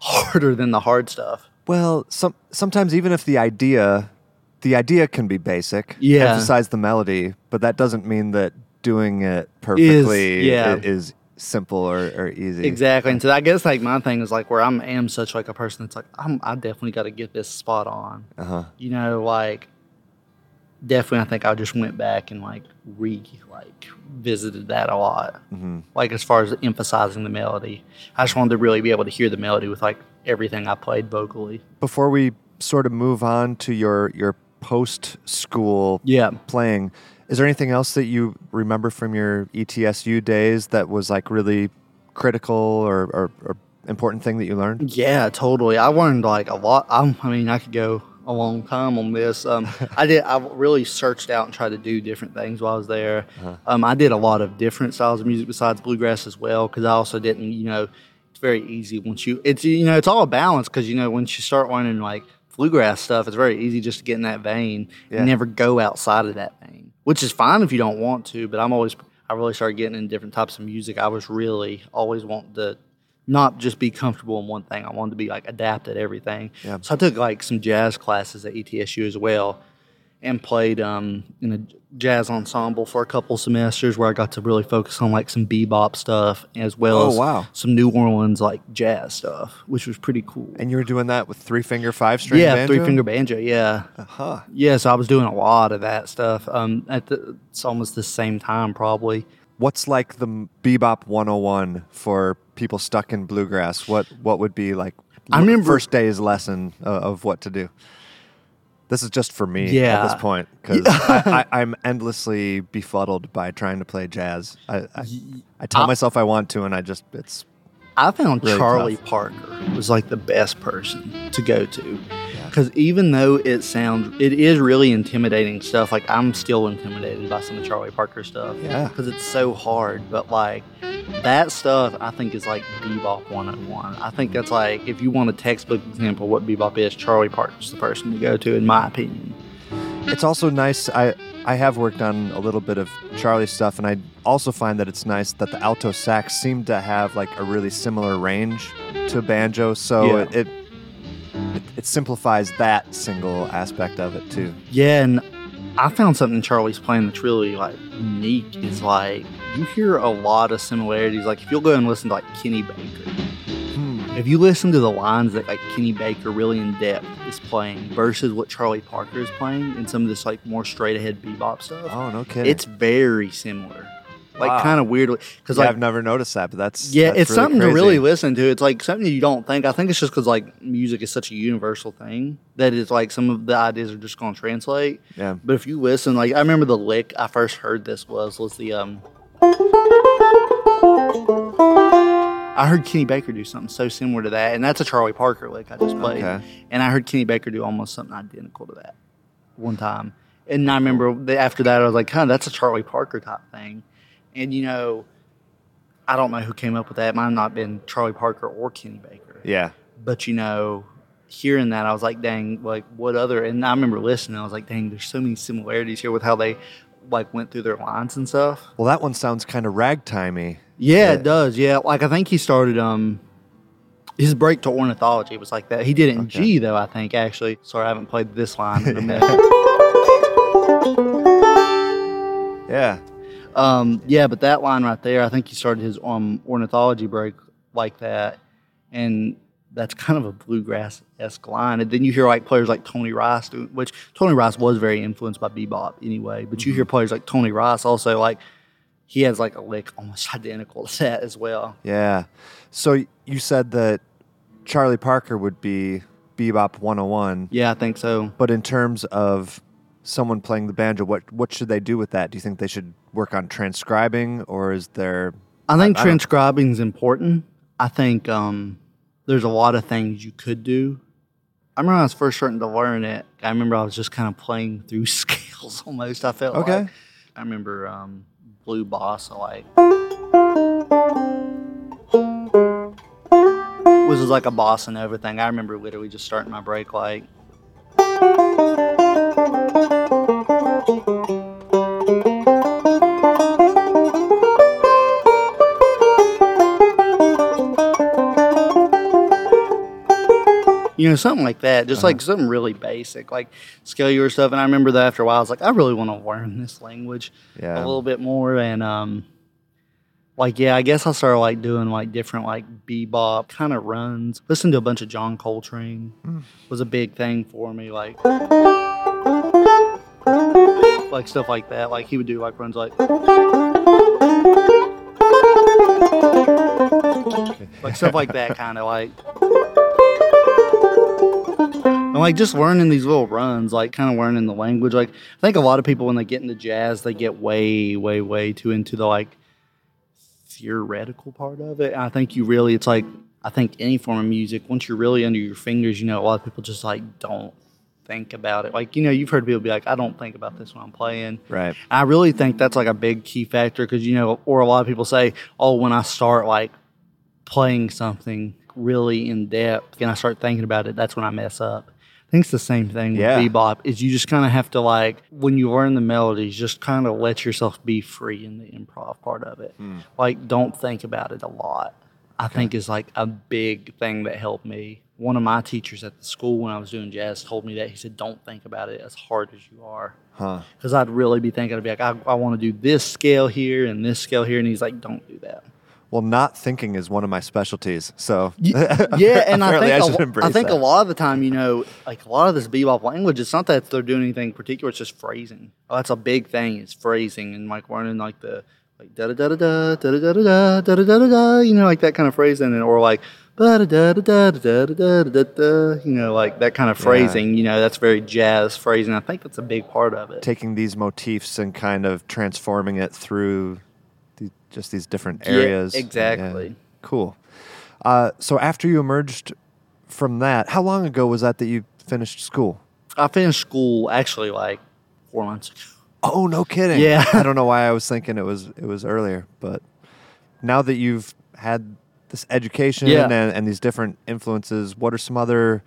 Harder than the hard stuff.
Well, some sometimes even if the idea, the idea can be basic,
Yeah.
emphasize the melody, but that doesn't mean that doing it perfectly
yeah.
is simple or, or easy.
Exactly. And so I guess like my thing is like where I'm am such like a person that's like I'm I definitely got to get this spot on.
Uh huh.
You know, like definitely I think I just went back and like re like visited that a lot.
hmm
Like as far as emphasizing the melody, I just wanted to really be able to hear the melody with like everything I played vocally.
Before we sort of move on to your your post school
Yeah.
playing, is there anything else that you remember from your ETSU days that was like really critical or, or, or important thing that you learned?
Yeah, totally. I learned like a lot. I'm, I mean, I could go a long time on this. Um, I did. I really searched out and tried to do different things while I was there. Um, I did a lot of different styles of music besides bluegrass as well because I also didn't. You know, it's very easy once you. It's you know, it's all a balance because you know once you start learning like bluegrass stuff, it's very easy just to get in that vein
Yeah.
and never go outside of that vein, which is fine if you don't want to. But I'm always. I really started getting in different types of music. I was really always wanting to not just be comfortable in one thing. I wanted to be like adapt at everything.
Yeah.
So I took like some jazz classes at ETSU as well. and played um, in a jazz ensemble for a couple semesters where I got to really focus on like some bebop stuff as well
Oh,
as
wow.
some New Orleans like jazz stuff, which was pretty cool.
And you were doing that with three finger, five string
yeah,
banjo?
three finger banjo. Yeah,
Uh-huh.
yeah. So I was doing a lot of that stuff. Um, at the it's almost the same time probably.
What's like the bebop 101 for people stuck in bluegrass? What what would be like
I remember-
first day's lesson of, of what to do? This is just for me at this point [LAUGHS] because I, I'm endlessly befuddled by trying to play jazz. I, I, I tell
I-
myself I want to, and I just it's
I found
Really
Charlie
tough.
Parker was like the best person to go to. Because even though it sounds, it is really intimidating stuff. Like I'm still intimidated by some of Charlie Parker stuff.
Yeah.
Because it's so hard. But like that stuff, I think is like bebop 101. I think that's like if you want a textbook example of what bebop is, Charlie Parker's the person to go to, in my opinion.
it's also nice. I I have worked on a little bit of Charlie stuff, and I also find that it's nice that the alto sax seem to have like a really similar range to banjo, so
Yeah.
it, it it it simplifies that single aspect of it too.
Yeah, and I found something Charlie's playing that's really like unique. Is like you hear a lot of similarities. Like if you'll go and listen to like Kenny Baker,
Hmm.
if you listen to the lines that like Kenny Baker really in depth is playing versus what Charlie Parker is playing in some of this like more straight ahead bebop stuff,
Oh no kidding!
it's very similar. Like
Wow.
kind of weirdly because
yeah,
like
I've never noticed that, but that's
yeah,
that's
it's
really
something to really listen to. It's like something you don't think. I think it's just because like music is such a universal thing that it's like some of the ideas are just going to translate.
Yeah.
But if you listen, like I remember the lick I first heard this was was the um. I heard Kenny Baker do something so similar to that, and that's a Charlie Parker lick I just played.
Okay.
And I heard Kenny Baker do almost something identical to that one time. And I remember after that, I was like, huh, that's a Charlie Parker type thing. And, you know, I don't know who came up with that. It might have not been Charlie Parker or Kenny Baker.
Yeah.
But, you know, hearing that, I was like, dang, like, what other? And I remember listening, I was like, dang, there's so many similarities here with how they, like, went through their lines and stuff.
Well, that one sounds kind of ragtimey.
Yeah, it does. Yeah, like I think he started um his break to ornithology was like that. He did it in
Okay.
G though. I think actually. Sorry, I haven't played this line in a minute. [LAUGHS]
Yeah.
um, yeah, but that line right there, I think he started his um ornithology break like that, and that's kind of a bluegrass esque line. And then you hear like players like Tony Rice, which Tony Rice was very influenced by bebop anyway. But you hear players like Tony Rice also like he has like a lick almost [LAUGHS] identical to that as well.
Yeah. So you said that Charlie Parker would be Bebop 101,
Yeah, I think so.
but in terms of someone playing the banjo, what what should they do with that? Do you think they should work on transcribing, or is there?
I think
I
transcribing is important. I think um, there's a lot of things you could do. I remember when I was first starting to learn it. I remember I was just kind of playing through [LAUGHS] scales almost. I felt
Okay.
like. I remember um, Blue Bossa like was like a boss and everything. I remember literally just starting my break like. You know, something like that, just like something really basic, like scale your stuff. And I remember that after a while, I was like, I really want to learn this language
Yeah.
a little bit more. And um, like, yeah, I guess I started like doing like different like bebop kind of runs. Listen to a bunch of John Coltrane was a big thing for me. Like, like stuff like that. Like he would do like runs like. [LAUGHS] like stuff like that kind of like and like just learning these little runs like kind of learning the language like i think a lot of people when they get into jazz they get way way way too into the like theoretical part of it and i think you really it's like i think any form of music once you're really under your fingers you know a lot of people just like don't think about it like you know you've heard people be like i don't think about this when i'm playing
Right.
I really think that's like a big key factor because you know, or a lot of people say, "Oh, when I start like playing something really in depth and I start thinking about it, that's when I mess up." I think it's the same thing
Yeah.
with bebop. Is you just kind of have to like when you learn the melodies, just kind of let yourself be free in the improv part of it. Hmm. Like, don't think about it a lot. I think is like a big thing that helped me one of my teachers at the school when I was doing jazz told me that he said, "Don't think about it as hard as you are."
Huh.
Because I'd really be thinking, I'd be like, I, I want to do this scale here and this scale here, and he's like, "Don't do that."
Well, not thinking is one of my specialties. So
Y- yeah, and I think,
I
a lo- think
that.
a lot of the time, you know, like a lot of this bebop language, it's not that they're doing anything particular; it's just phrasing. Oh, that's a big thing It's phrasing and like learning like the like da da da da da da da da da da da da da, you know, like that kind of phrasing, and or like da da da da da da da da da, you know, like that kind of phrasing. You know, that's very jazz phrasing. I think that's a big part of it.
taking these motifs and kind of transforming it through the, just these different
Yeah,
areas.
exactly.
Cool. Uh, so after you emerged from that, how long ago was that that you finished school?
I finished school actually like four months ago.
Oh, no kidding.
Yeah. [LAUGHS]
I don't know why I was thinking it was it was earlier, but now that you've had this education
Yeah.
and, and these different influences, what are some other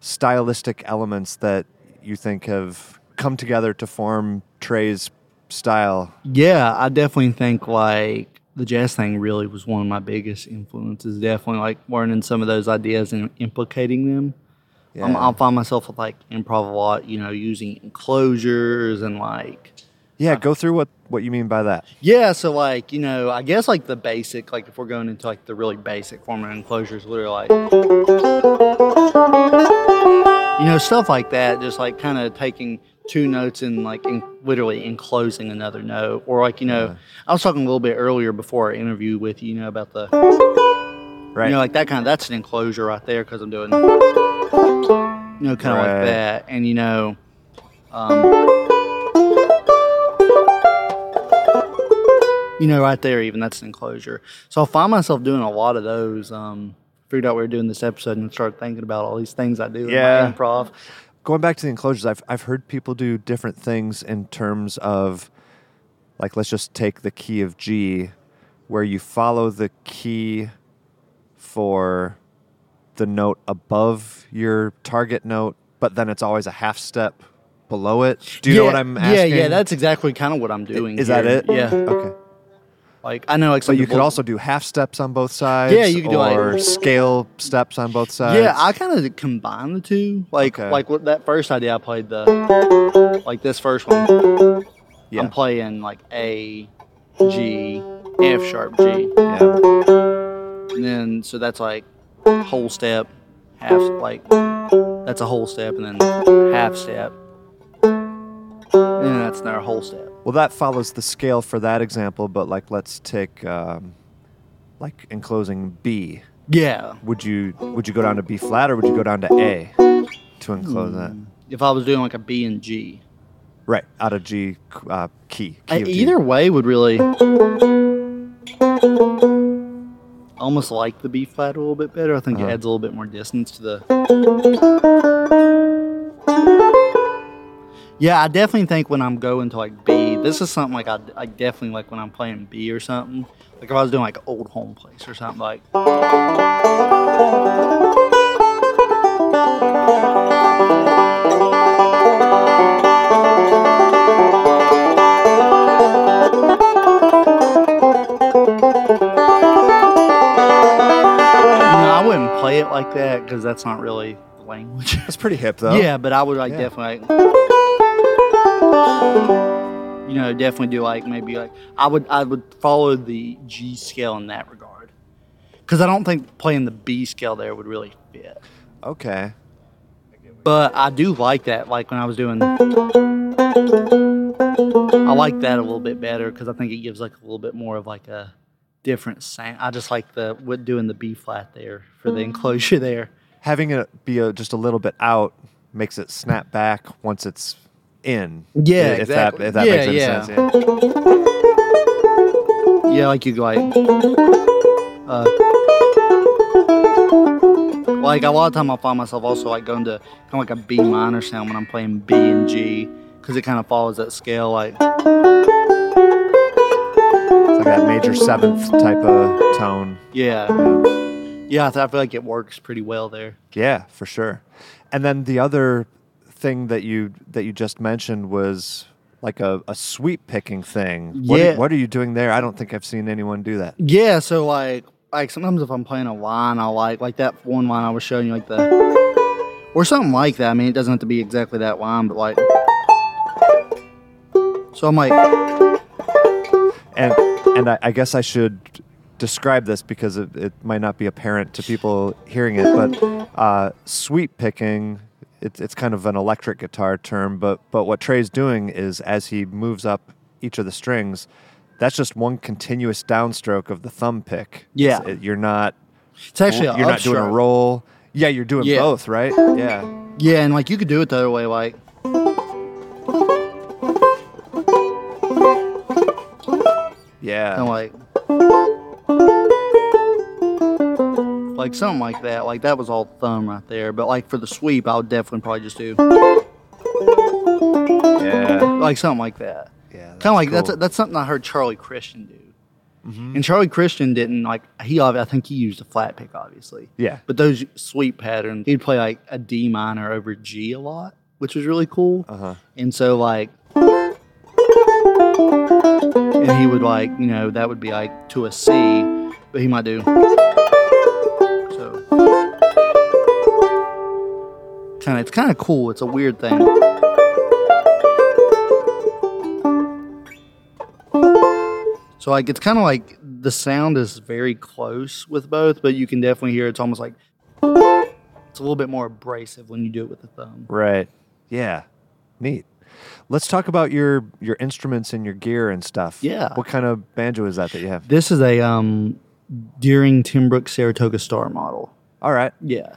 stylistic elements that you think have come together to form Tray's style?
Yeah, I definitely think like the jazz thing really was one of my biggest influences. Definitely like learning some of those ideas and implicating them. I'm, I'll find myself with like improv a lot, you know, using enclosures and like
Yeah, uh, go through what, what you mean by that.
yeah. So like you know, I guess like the basic, like if we're going into like the really basic form of enclosures, literally like you know stuff like that. Just like kind of taking two notes and like in, literally enclosing another note, or like you know,
Yeah.
I was talking a little bit earlier before our interview with you, you know, about the
Right.
you know like that kind of that's an enclosure right there because I'm doing you know kind of
Right.
like that, and you know. Um, you know, right there, even that's an enclosure. So I find myself doing a lot of those. Um, figured out we were doing this episode and started thinking about all these things I do
Yeah.
in my improv.
Going back to the enclosures, I've, I've heard people do different things in terms of, like, let's just take the key of G, where you follow the key for the note above your target note, but then it's always a half step below it. Do you know what I'm asking?
Yeah, yeah, that's exactly kind of what I'm doing.
Is that it?
Yeah.
Okay.
Like I know, like
But you could also do half steps on both sides.
Yeah, you could do, like-
or scale steps on both sides.
Yeah, I kind of combine the two. Like,
Okay.
like what that first idea I played the, like this first one.
Yeah.
I'm playing like A, G, F sharp G,
yeah.
and then so that's like whole step, half like that's a whole step, and then half step, and that's another whole step.
Well, that follows the scale for that example, but like let's take um, like enclosing B.
Yeah.
Would you would you go down to B flat or would you go down to A to enclose that?
If I was doing like a B and G,
Right, out of G uh, key. key
I,
of G.
either way would really almost like the B flat a little bit better. I think
Uh-huh.
it adds a little bit more distance to the. Yeah, I definitely think when I'm going to like B, this is something like I, I definitely like when I'm playing B or something. Like if I was doing like old home place or something like. You I wouldn't play it like that because that's not really the language.
That's pretty hip though.
Yeah, but I would like
Yeah.
definitely like, you know, definitely do like maybe like I would I would follow the G scale in that regard. Cuz I don't think playing the B scale there would really fit.
Okay.
But I do like that like when I was doing I like that a little bit better cuz I think it gives like a little bit more of like a different sound. I just like the with doing the B flat there for the enclosure there.
Having it be a, just a little bit out makes it snap back once it's in.
Yeah,
if
exactly.
that if that
Yeah,
makes any
yeah.
sense. Yeah.
Yeah, like you go like, uh, like a lot of time I find myself also like going to kind of like a B minor sound when I'm playing B and G because it kind of follows that scale. Like,
It's like that major seventh type of tone.
yeah, yeah, I feel like it works pretty well there.
Yeah, for sure. And then the other thing that you that you just mentioned was like a, a sweep picking thing. What,
Yeah.
are, what are you doing there? I don't think I've seen anyone do that.
Yeah, so like like sometimes if I'm playing a line, I like like that one line I was showing you, like the or something like that. I mean, it doesn't have to be exactly that line, but like. So I'm like,
And and I, I guess I should describe this because it, it might not be apparent to people hearing it, but uh, sweep picking. It's, it's kind of an electric guitar term, but but what Tray's doing is as he moves up each of the strings, that's just one continuous downstroke of the thumb pick.
Yeah.
It- you're not
it's actually
you're not doing a roll. Yeah, you're doing
Yeah.
both, right? Yeah.
Yeah, and like you could do it the other way, like.
Yeah.
And like, like something like that. Like that was all thumb right there. But like for the sweep, I would definitely probably just do
yeah.
like something like that.
Yeah.
Kind of like that's
cool.
that's something I heard Charlie Christian do. And Charlie Christian didn't like he. ob- I think he used a flat pick, obviously.
Yeah.
But those sweep patterns, he'd play like a D minor over G a lot, which was really cool.
Uh-huh.
And so like, and he would like, you know, that would be like to a C, but he might do. Kind of, it's kind of cool. It's a weird thing. So like, it's kind of like the sound is very close with both, but you can definitely hear it's almost like it's a little bit more abrasive when you do it with the thumb.
Right. Yeah. Neat. Let's talk about your your instruments and your gear and stuff.
Yeah.
What kind of banjo is that that you have?
This is a um, Deering Tenbrooks Saratoga Star model.
All right.
Yeah.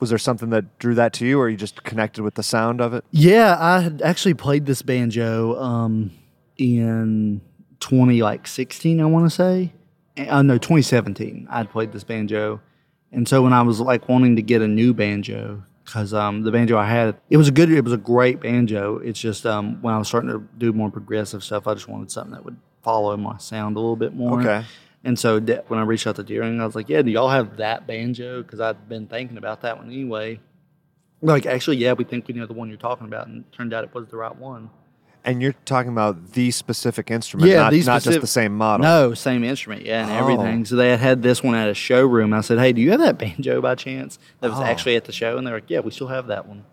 Was there something that drew that to you, or you just connected with the sound of it?
Yeah, I had actually played this banjo um, in 20 like 16, I want to say. Uh, no, 2017. I'd played this banjo, and so when I was like wanting to get a new banjo, because um, the banjo I had, it was a good, it was a great banjo. It's just um, when I was starting to do more progressive stuff, I just wanted something that would follow my sound a little bit more.
Okay.
And so de- when I reached out to Deering, I was like, "Yeah, do y'all have that banjo?" Because I'd been thinking about that one anyway. Like, actually, yeah, we think we know the one you're talking about, and it turned out it was the right one.
And you're talking about the specific instrument,
Yeah,
not,
the
not just the same model.
No, same instrument, yeah, and
Oh.
everything. So they had had this one at a showroom. I said, "Hey, do you have that banjo by chance?" That was
Oh.
actually at the show, and they're like, "Yeah, we still have that one."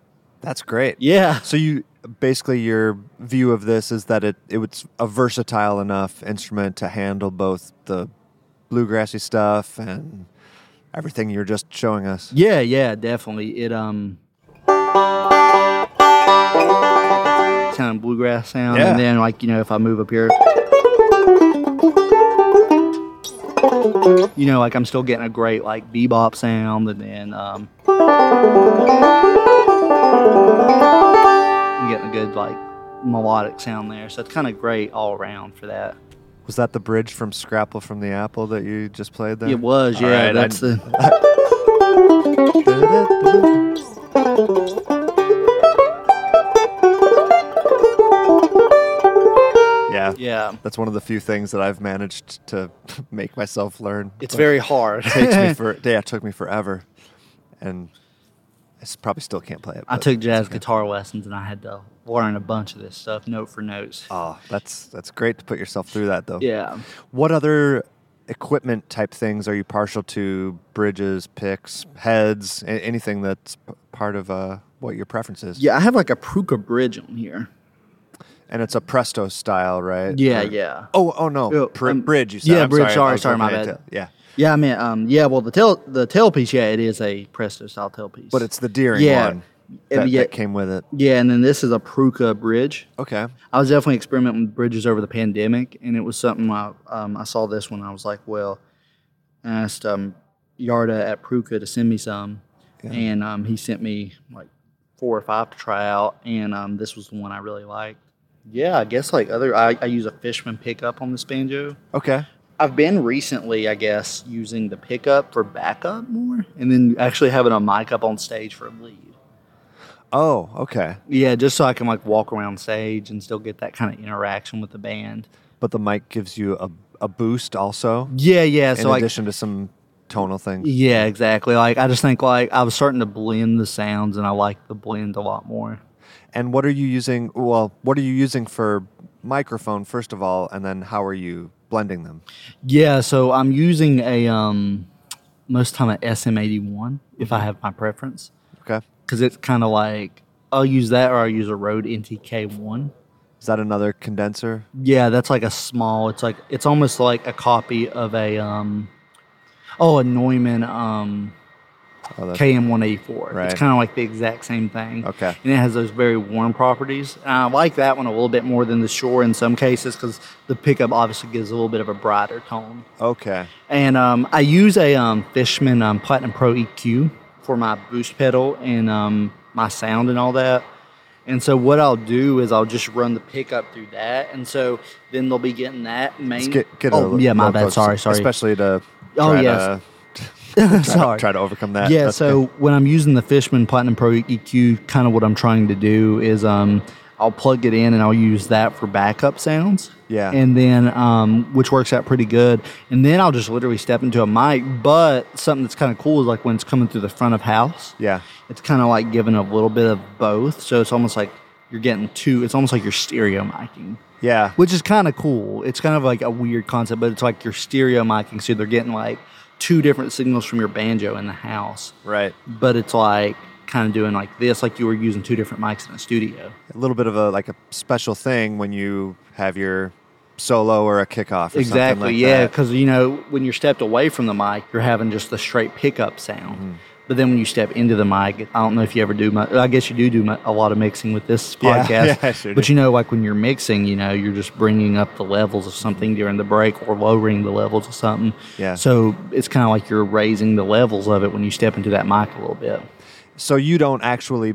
That's great.
Yeah,
So you basically your view of this is that it it was a versatile enough instrument to handle both the bluegrassy stuff and everything you're just showing us.
yeah, yeah, definitely. It um, kind of bluegrass sound,
Yeah.
and then like you know, if I move up here. You know, like I'm still getting a great like bebop sound, and then um, I'm getting a good like melodic sound there. So it's kind of great all around for that.
Was that the bridge from Scrapple from the Apple that you just played there?
It was, yeah.
right,
that's
I-
the [LAUGHS]
Yeah.
yeah.
That's one of the few things that I've managed to [LAUGHS] make myself learn.
It's
But
very hard.
it takes me [LAUGHS] for yeah, it took me forever. And I probably still can't play it.
I took jazz
okay.
guitar lessons, and I had to learn a bunch of this stuff note for notes.
Oh, that's that's great to put yourself through that though.
Yeah.
What other equipment type things are you partial to? Bridges, picks, heads, anything that's part of uh, what your preference is?
Yeah, I have like a Prucha bridge on here.
And it's a Presto style, right?
Yeah,
Or-
yeah.
Oh, oh no,
Oh,
Pr-
um,
bridge. You said.
yeah,
I'm
bridge,
Sorry,
sorry, sorry, my bad.
it. Yeah,
Yeah, I mean, um, yeah. Well, the tail, the tailpiece, yeah, it is a Presto style tailpiece.
but it's the Deering
Yeah.
one
And
that,
yeah-
that came with it.
yeah, and then this is a Prucha bridge.
Okay.
I was definitely experimenting with bridges over the pandemic, and it was something I, um, I saw this one. I was like, well, I asked um, Jarda at Prucha to send me some, and um, he sent me like four or five to try out, and um, this was the one I really liked. Yeah, I guess like other, I, I use a Fishman pickup on this banjo.
Okay.
I've been recently, I guess, using the pickup for backup more, and then actually having a mic up on stage for a lead.
Oh, okay.
Yeah, just so I can like walk around stage and still get that kind of interaction with the band.
But the mic gives you a, a boost also,
Yeah, yeah.
in
So like,
addition to some tonal things.
yeah, exactly. Like I just think like I was starting to blend the sounds, and I like the blend a lot more.
And what are you using? Well, what are you using for microphone first of all, and then how are you blending them?
Yeah, so I'm using a um most time a SM81 if I have my preference
Okay.
because it's kind of like I'll use that or I'll use a Rode NTK1.
Is that another condenser?
Yeah, that's like a small. It's like it's almost like a copy of a um oh a Neumann um
Oh, that's-
KM184.
Right.
It's kind of like the exact same thing.
Okay.
And it has those very warm properties. And I like that one a little bit more than the Shure in some cases because the pickup obviously gives a little bit of a brighter tone.
Okay.
And um, I use a um, Fishman um, Platinum Pro EQ for my boost pedal and um, my sound and all that. And so what I'll do is I'll just run the pickup through that, and so then they'll be getting that main.
Let's get, get
oh
a
yeah, my bad. Sorry, sorry.
Especially to
Oh, yes.
to, [LAUGHS] try,
sorry.
To, try to overcome that.
Yeah,
That's
so when I'm using the Fishman Platinum Pro EQ, kind of what I'm trying to do is um, I'll plug it in and I'll use that for backup sounds.
Yeah.
And then, um, which works out pretty good. And then I'll just literally step into a mic. But something that's kind of cool is like when it's coming through the front of house,
yeah,
it's kind of like giving a little bit of both. So it's almost like you're getting two, it's almost like you're stereo miking.
yeah,
Which is kind of cool. It's kind of like a weird concept, but it's like you're stereo miking. so they're getting like two different signals from your banjo in the house
right.
but it's like kind of doing like this, like you were using two different mics in a studio.
A little bit of a like a special thing when you have your solo or a kickoff. Or
Exactly,
something like
yeah,
that.
because you know when you're stepped away from the mic, you're having just the straight pickup sound.
Mm-hmm.
But then when you step into the mic, I don't know if you ever do. Much, I guess you do do mu- a lot of mixing with this [LAUGHS] podcast.
yeah, I sure
but you know, like when you're mixing, you know, you're just bringing up the levels of something during the break or lowering the levels of something.
Yeah.
So it's kind of like you're raising the levels of it when you step into that mic a little bit.
So you don't actually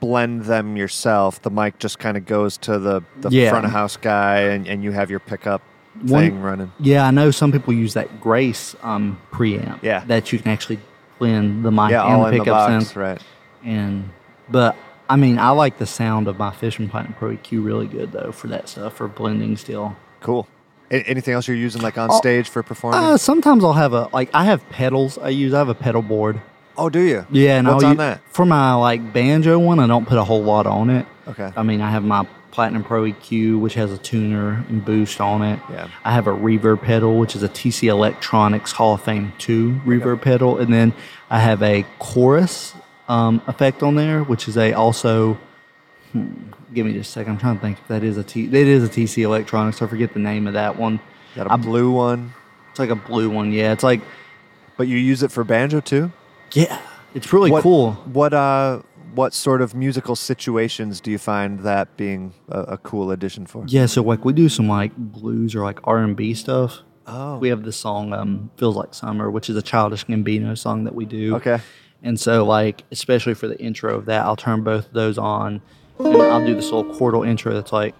blend them yourself. The mic just kind of goes to the, the
Yeah.
front of house guy, and, and you have your pickup
One-
thing running.
Yeah, I know some people use that Grace um, preamp.
Yeah.
That you can actually blend the mic
Yeah,
and the
in the
pickup
box, right?
And but I mean, I like the sound of my Fishman Platinum Pro EQ really good though for that stuff for blending still.
Cool. A- anything else you're using like on
Oh,
stage for performing?
Uh, sometimes I'll have a like I have pedals I use. I have a pedal board.
oh, do you?
Yeah, and
What's
I'll
on
u-
that?
for my like banjo one. I don't put a whole lot on it.
Okay.
I mean, I have my Platinum Pro EQ, which has a tuner and boost on it.
Yeah.
I have a reverb pedal, which is a TC Electronics Hall of Fame 2 reverb pedal. And then I have a chorus um, effect on there, which is a also. Hmm, give me just a second. I'm trying to think if that is a T. It is a TC Electronics. I forget the name of that one.
Got a
I-
blue one,
It's like a blue one. Yeah, it's like
but you use it for banjo too.
yeah, it's really
what,
cool.
What uh, what sort of musical situations do you find that being a, a cool addition for?
Yeah, so like we do some like blues or like R and B stuff.
Oh.
We have the song um, "Feels Like Summer," which is a Childish Gambino song that we do.
Okay.
And so, like, especially for the intro of that, I'll turn both of those on, and I'll do this little chordal intro that's like.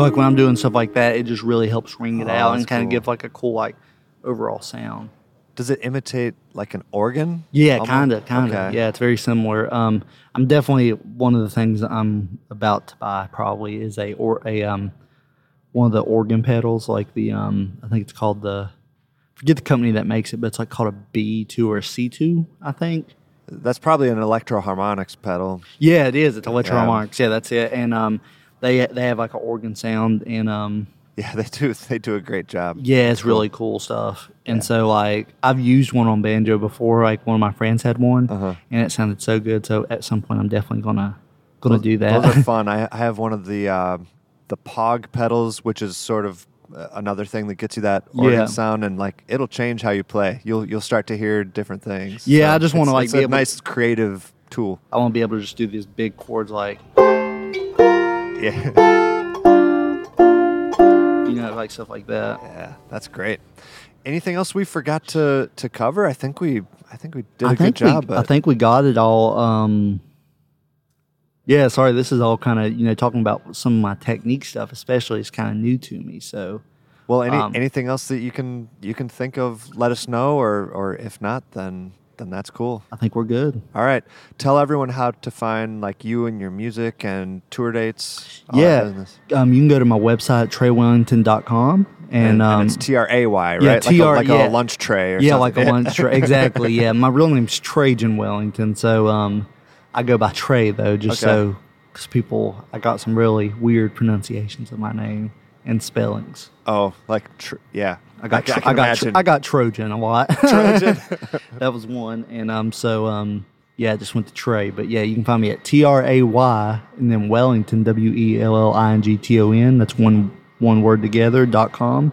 So, like, when I'm doing stuff like that, it just really helps ring it
Oh,
out and kind
cool.
of give like a cool, like, overall sound.
Does it imitate like an organ?
Yeah, kind of, kind of. Yeah, it's very similar. Um, I'm definitely one of the things that I'm about to buy probably is a or a um one of the organ pedals, like the um I think it's called the forget the company that makes it, but it's like called a B two or a C two, I think.
That's probably an Electro-Harmonix pedal.
Yeah, it is. It's Electro-Harmonix. Yeah, that's it. And um, they they have like an organ sound, and um,
Yeah, [LAUGHS] they do. They do a great job.
Yeah, it's really cool stuff. And so like I've used one on banjo before. Like one of my friends had one,
Uh-huh.
and it sounded so good. So at some point, I'm definitely gonna gonna do that.
Those are [LAUGHS] fun. I, I have one of the uh, the Pog pedals, which is sort of uh, another thing that gets you that organ
Yeah.
sound, and like it'll change how you play. You'll you'll start to hear different things.
Yeah, I just wanna, like,
it's
be
a
able-
nice creative tool.
I want to be able to just do these big chords, like
Yeah, [LAUGHS]
you know, like stuff like that.
yeah, that's great. Anything else we forgot to to cover? I think we I think we did a
I
good job.
we, I think we got it all. Um, yeah, sorry, this is all kind of you know talking about some of my technique stuff, especially is kind of new to me. So
Well, any
Um,
anything else that you can you can think of, let us know, or or if not, then then that's cool.
I think we're good.
All right, tell everyone how to find like you and your music and tour dates.
yeah, um, you can go to my website traywellington.com And, um,
it's T R A Y, right?
yeah,
like,
TR
a, like
yeah.
a lunch tray or
yeah,
something.
like a lunch tray. Exactly. Yeah, my real name's Trajan Wellington, so um, I go by Tray though, just
Okay.
so because people, I got some really weird pronunciations of my name and spellings.
Oh, like tr- yeah.
I got,
I, can
I got, I got Trojan a lot. [LAUGHS]
Trojan. [LAUGHS]
that was one, and um, so um, yeah, I just went to Tray, but yeah, you can find me at T R A Y and then Wellington W E L L I N G T O N. That's one one word together. dot com.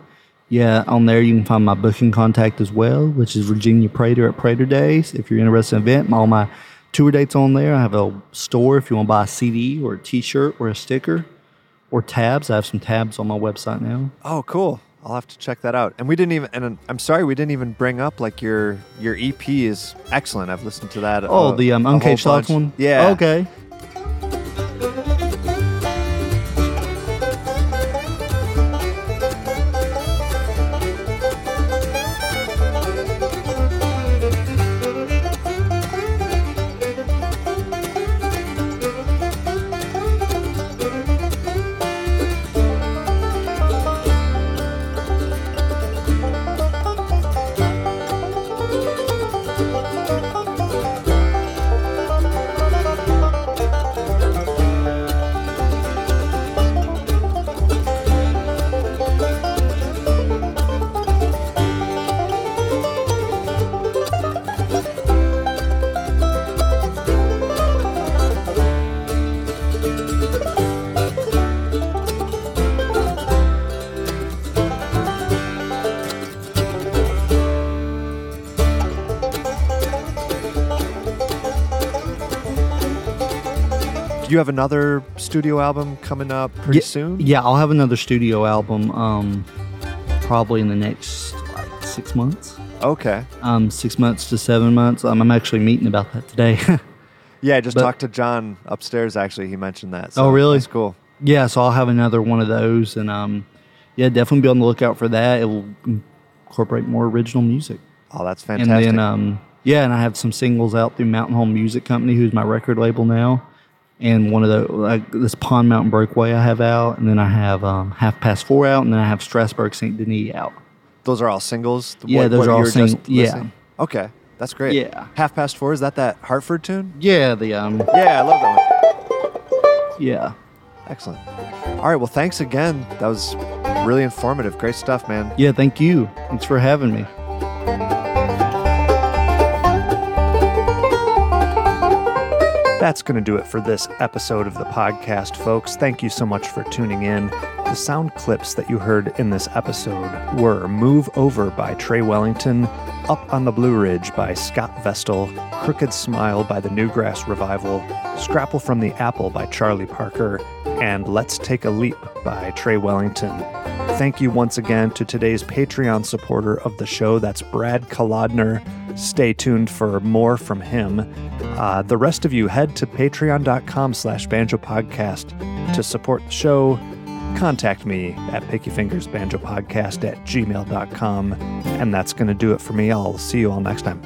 Yeah, on there you can find my booking contact as well, which is Virginia Prater at Prater Days. If you're interested in event, all my tour dates on there. I have a store if you want to buy a CD or a T-shirt or a sticker or tabs. I have some tabs on my website now.
Oh, cool. I'll have to check that out. And we didn't even. And I'm sorry we didn't even bring up like your your EP is excellent. I've listened to that.
Oh,
a-
the um, Uncaged Thoughts one.
Yeah.
Okay.
You have another studio album coming up pretty
Ye-
soon?
Yeah, I'll have another studio album um, probably in the next like six months.
Okay.
Um, six months to seven months. Um, I'm actually meeting about that today. [LAUGHS]
Yeah, I just
But-
talked to John upstairs. Actually, he mentioned that.
Oh, really?
That's cool.
yeah, so I'll have another one of those, and um, yeah, definitely be on the lookout for that. It will incorporate more original music,
Oh, that's fantastic.
and then um, yeah, and I have some singles out through Mountain Home Music Company, who's my record label now. And one of the like this Pond Mountain Breakaway I have out, and then I have um, Half Past Four out, and then I have Strasbourg Saint Denis out.
those are all singles. The-
Yeah,
what-
those
what
are all
were
sing-
just
yeah.
Okay, that's great.
Yeah.
Half past four. Is that that Hartford tune?
Yeah, the um,
Yeah, I love that one.
yeah.
Excellent. All right. Well, thanks again. That was really informative. Great stuff, man.
Yeah, thank you. Thanks for having me.
That's going to do it for this episode of the podcast, folks. Thank you so much for tuning in. The sound clips that you heard in this episode were Move Over by Tray Wellington, Up on the Blue Ridge by Scott Vestal, Crooked Smile by the Newgrass Revival, Scrapple from the Apple by Charlie Parker, and Let's Take a Leap by Tray Wellington. Thank you once again to today's Patreon supporter of the show. That's Brad Kolodner. Stay tuned for more from him. Uh, the rest of you head to patreon.com slash banjo podcast to support the show. Contact me at pickyfingersbanjopodcast at gmail.com. And that's going to do it for me. I'll see you all next time.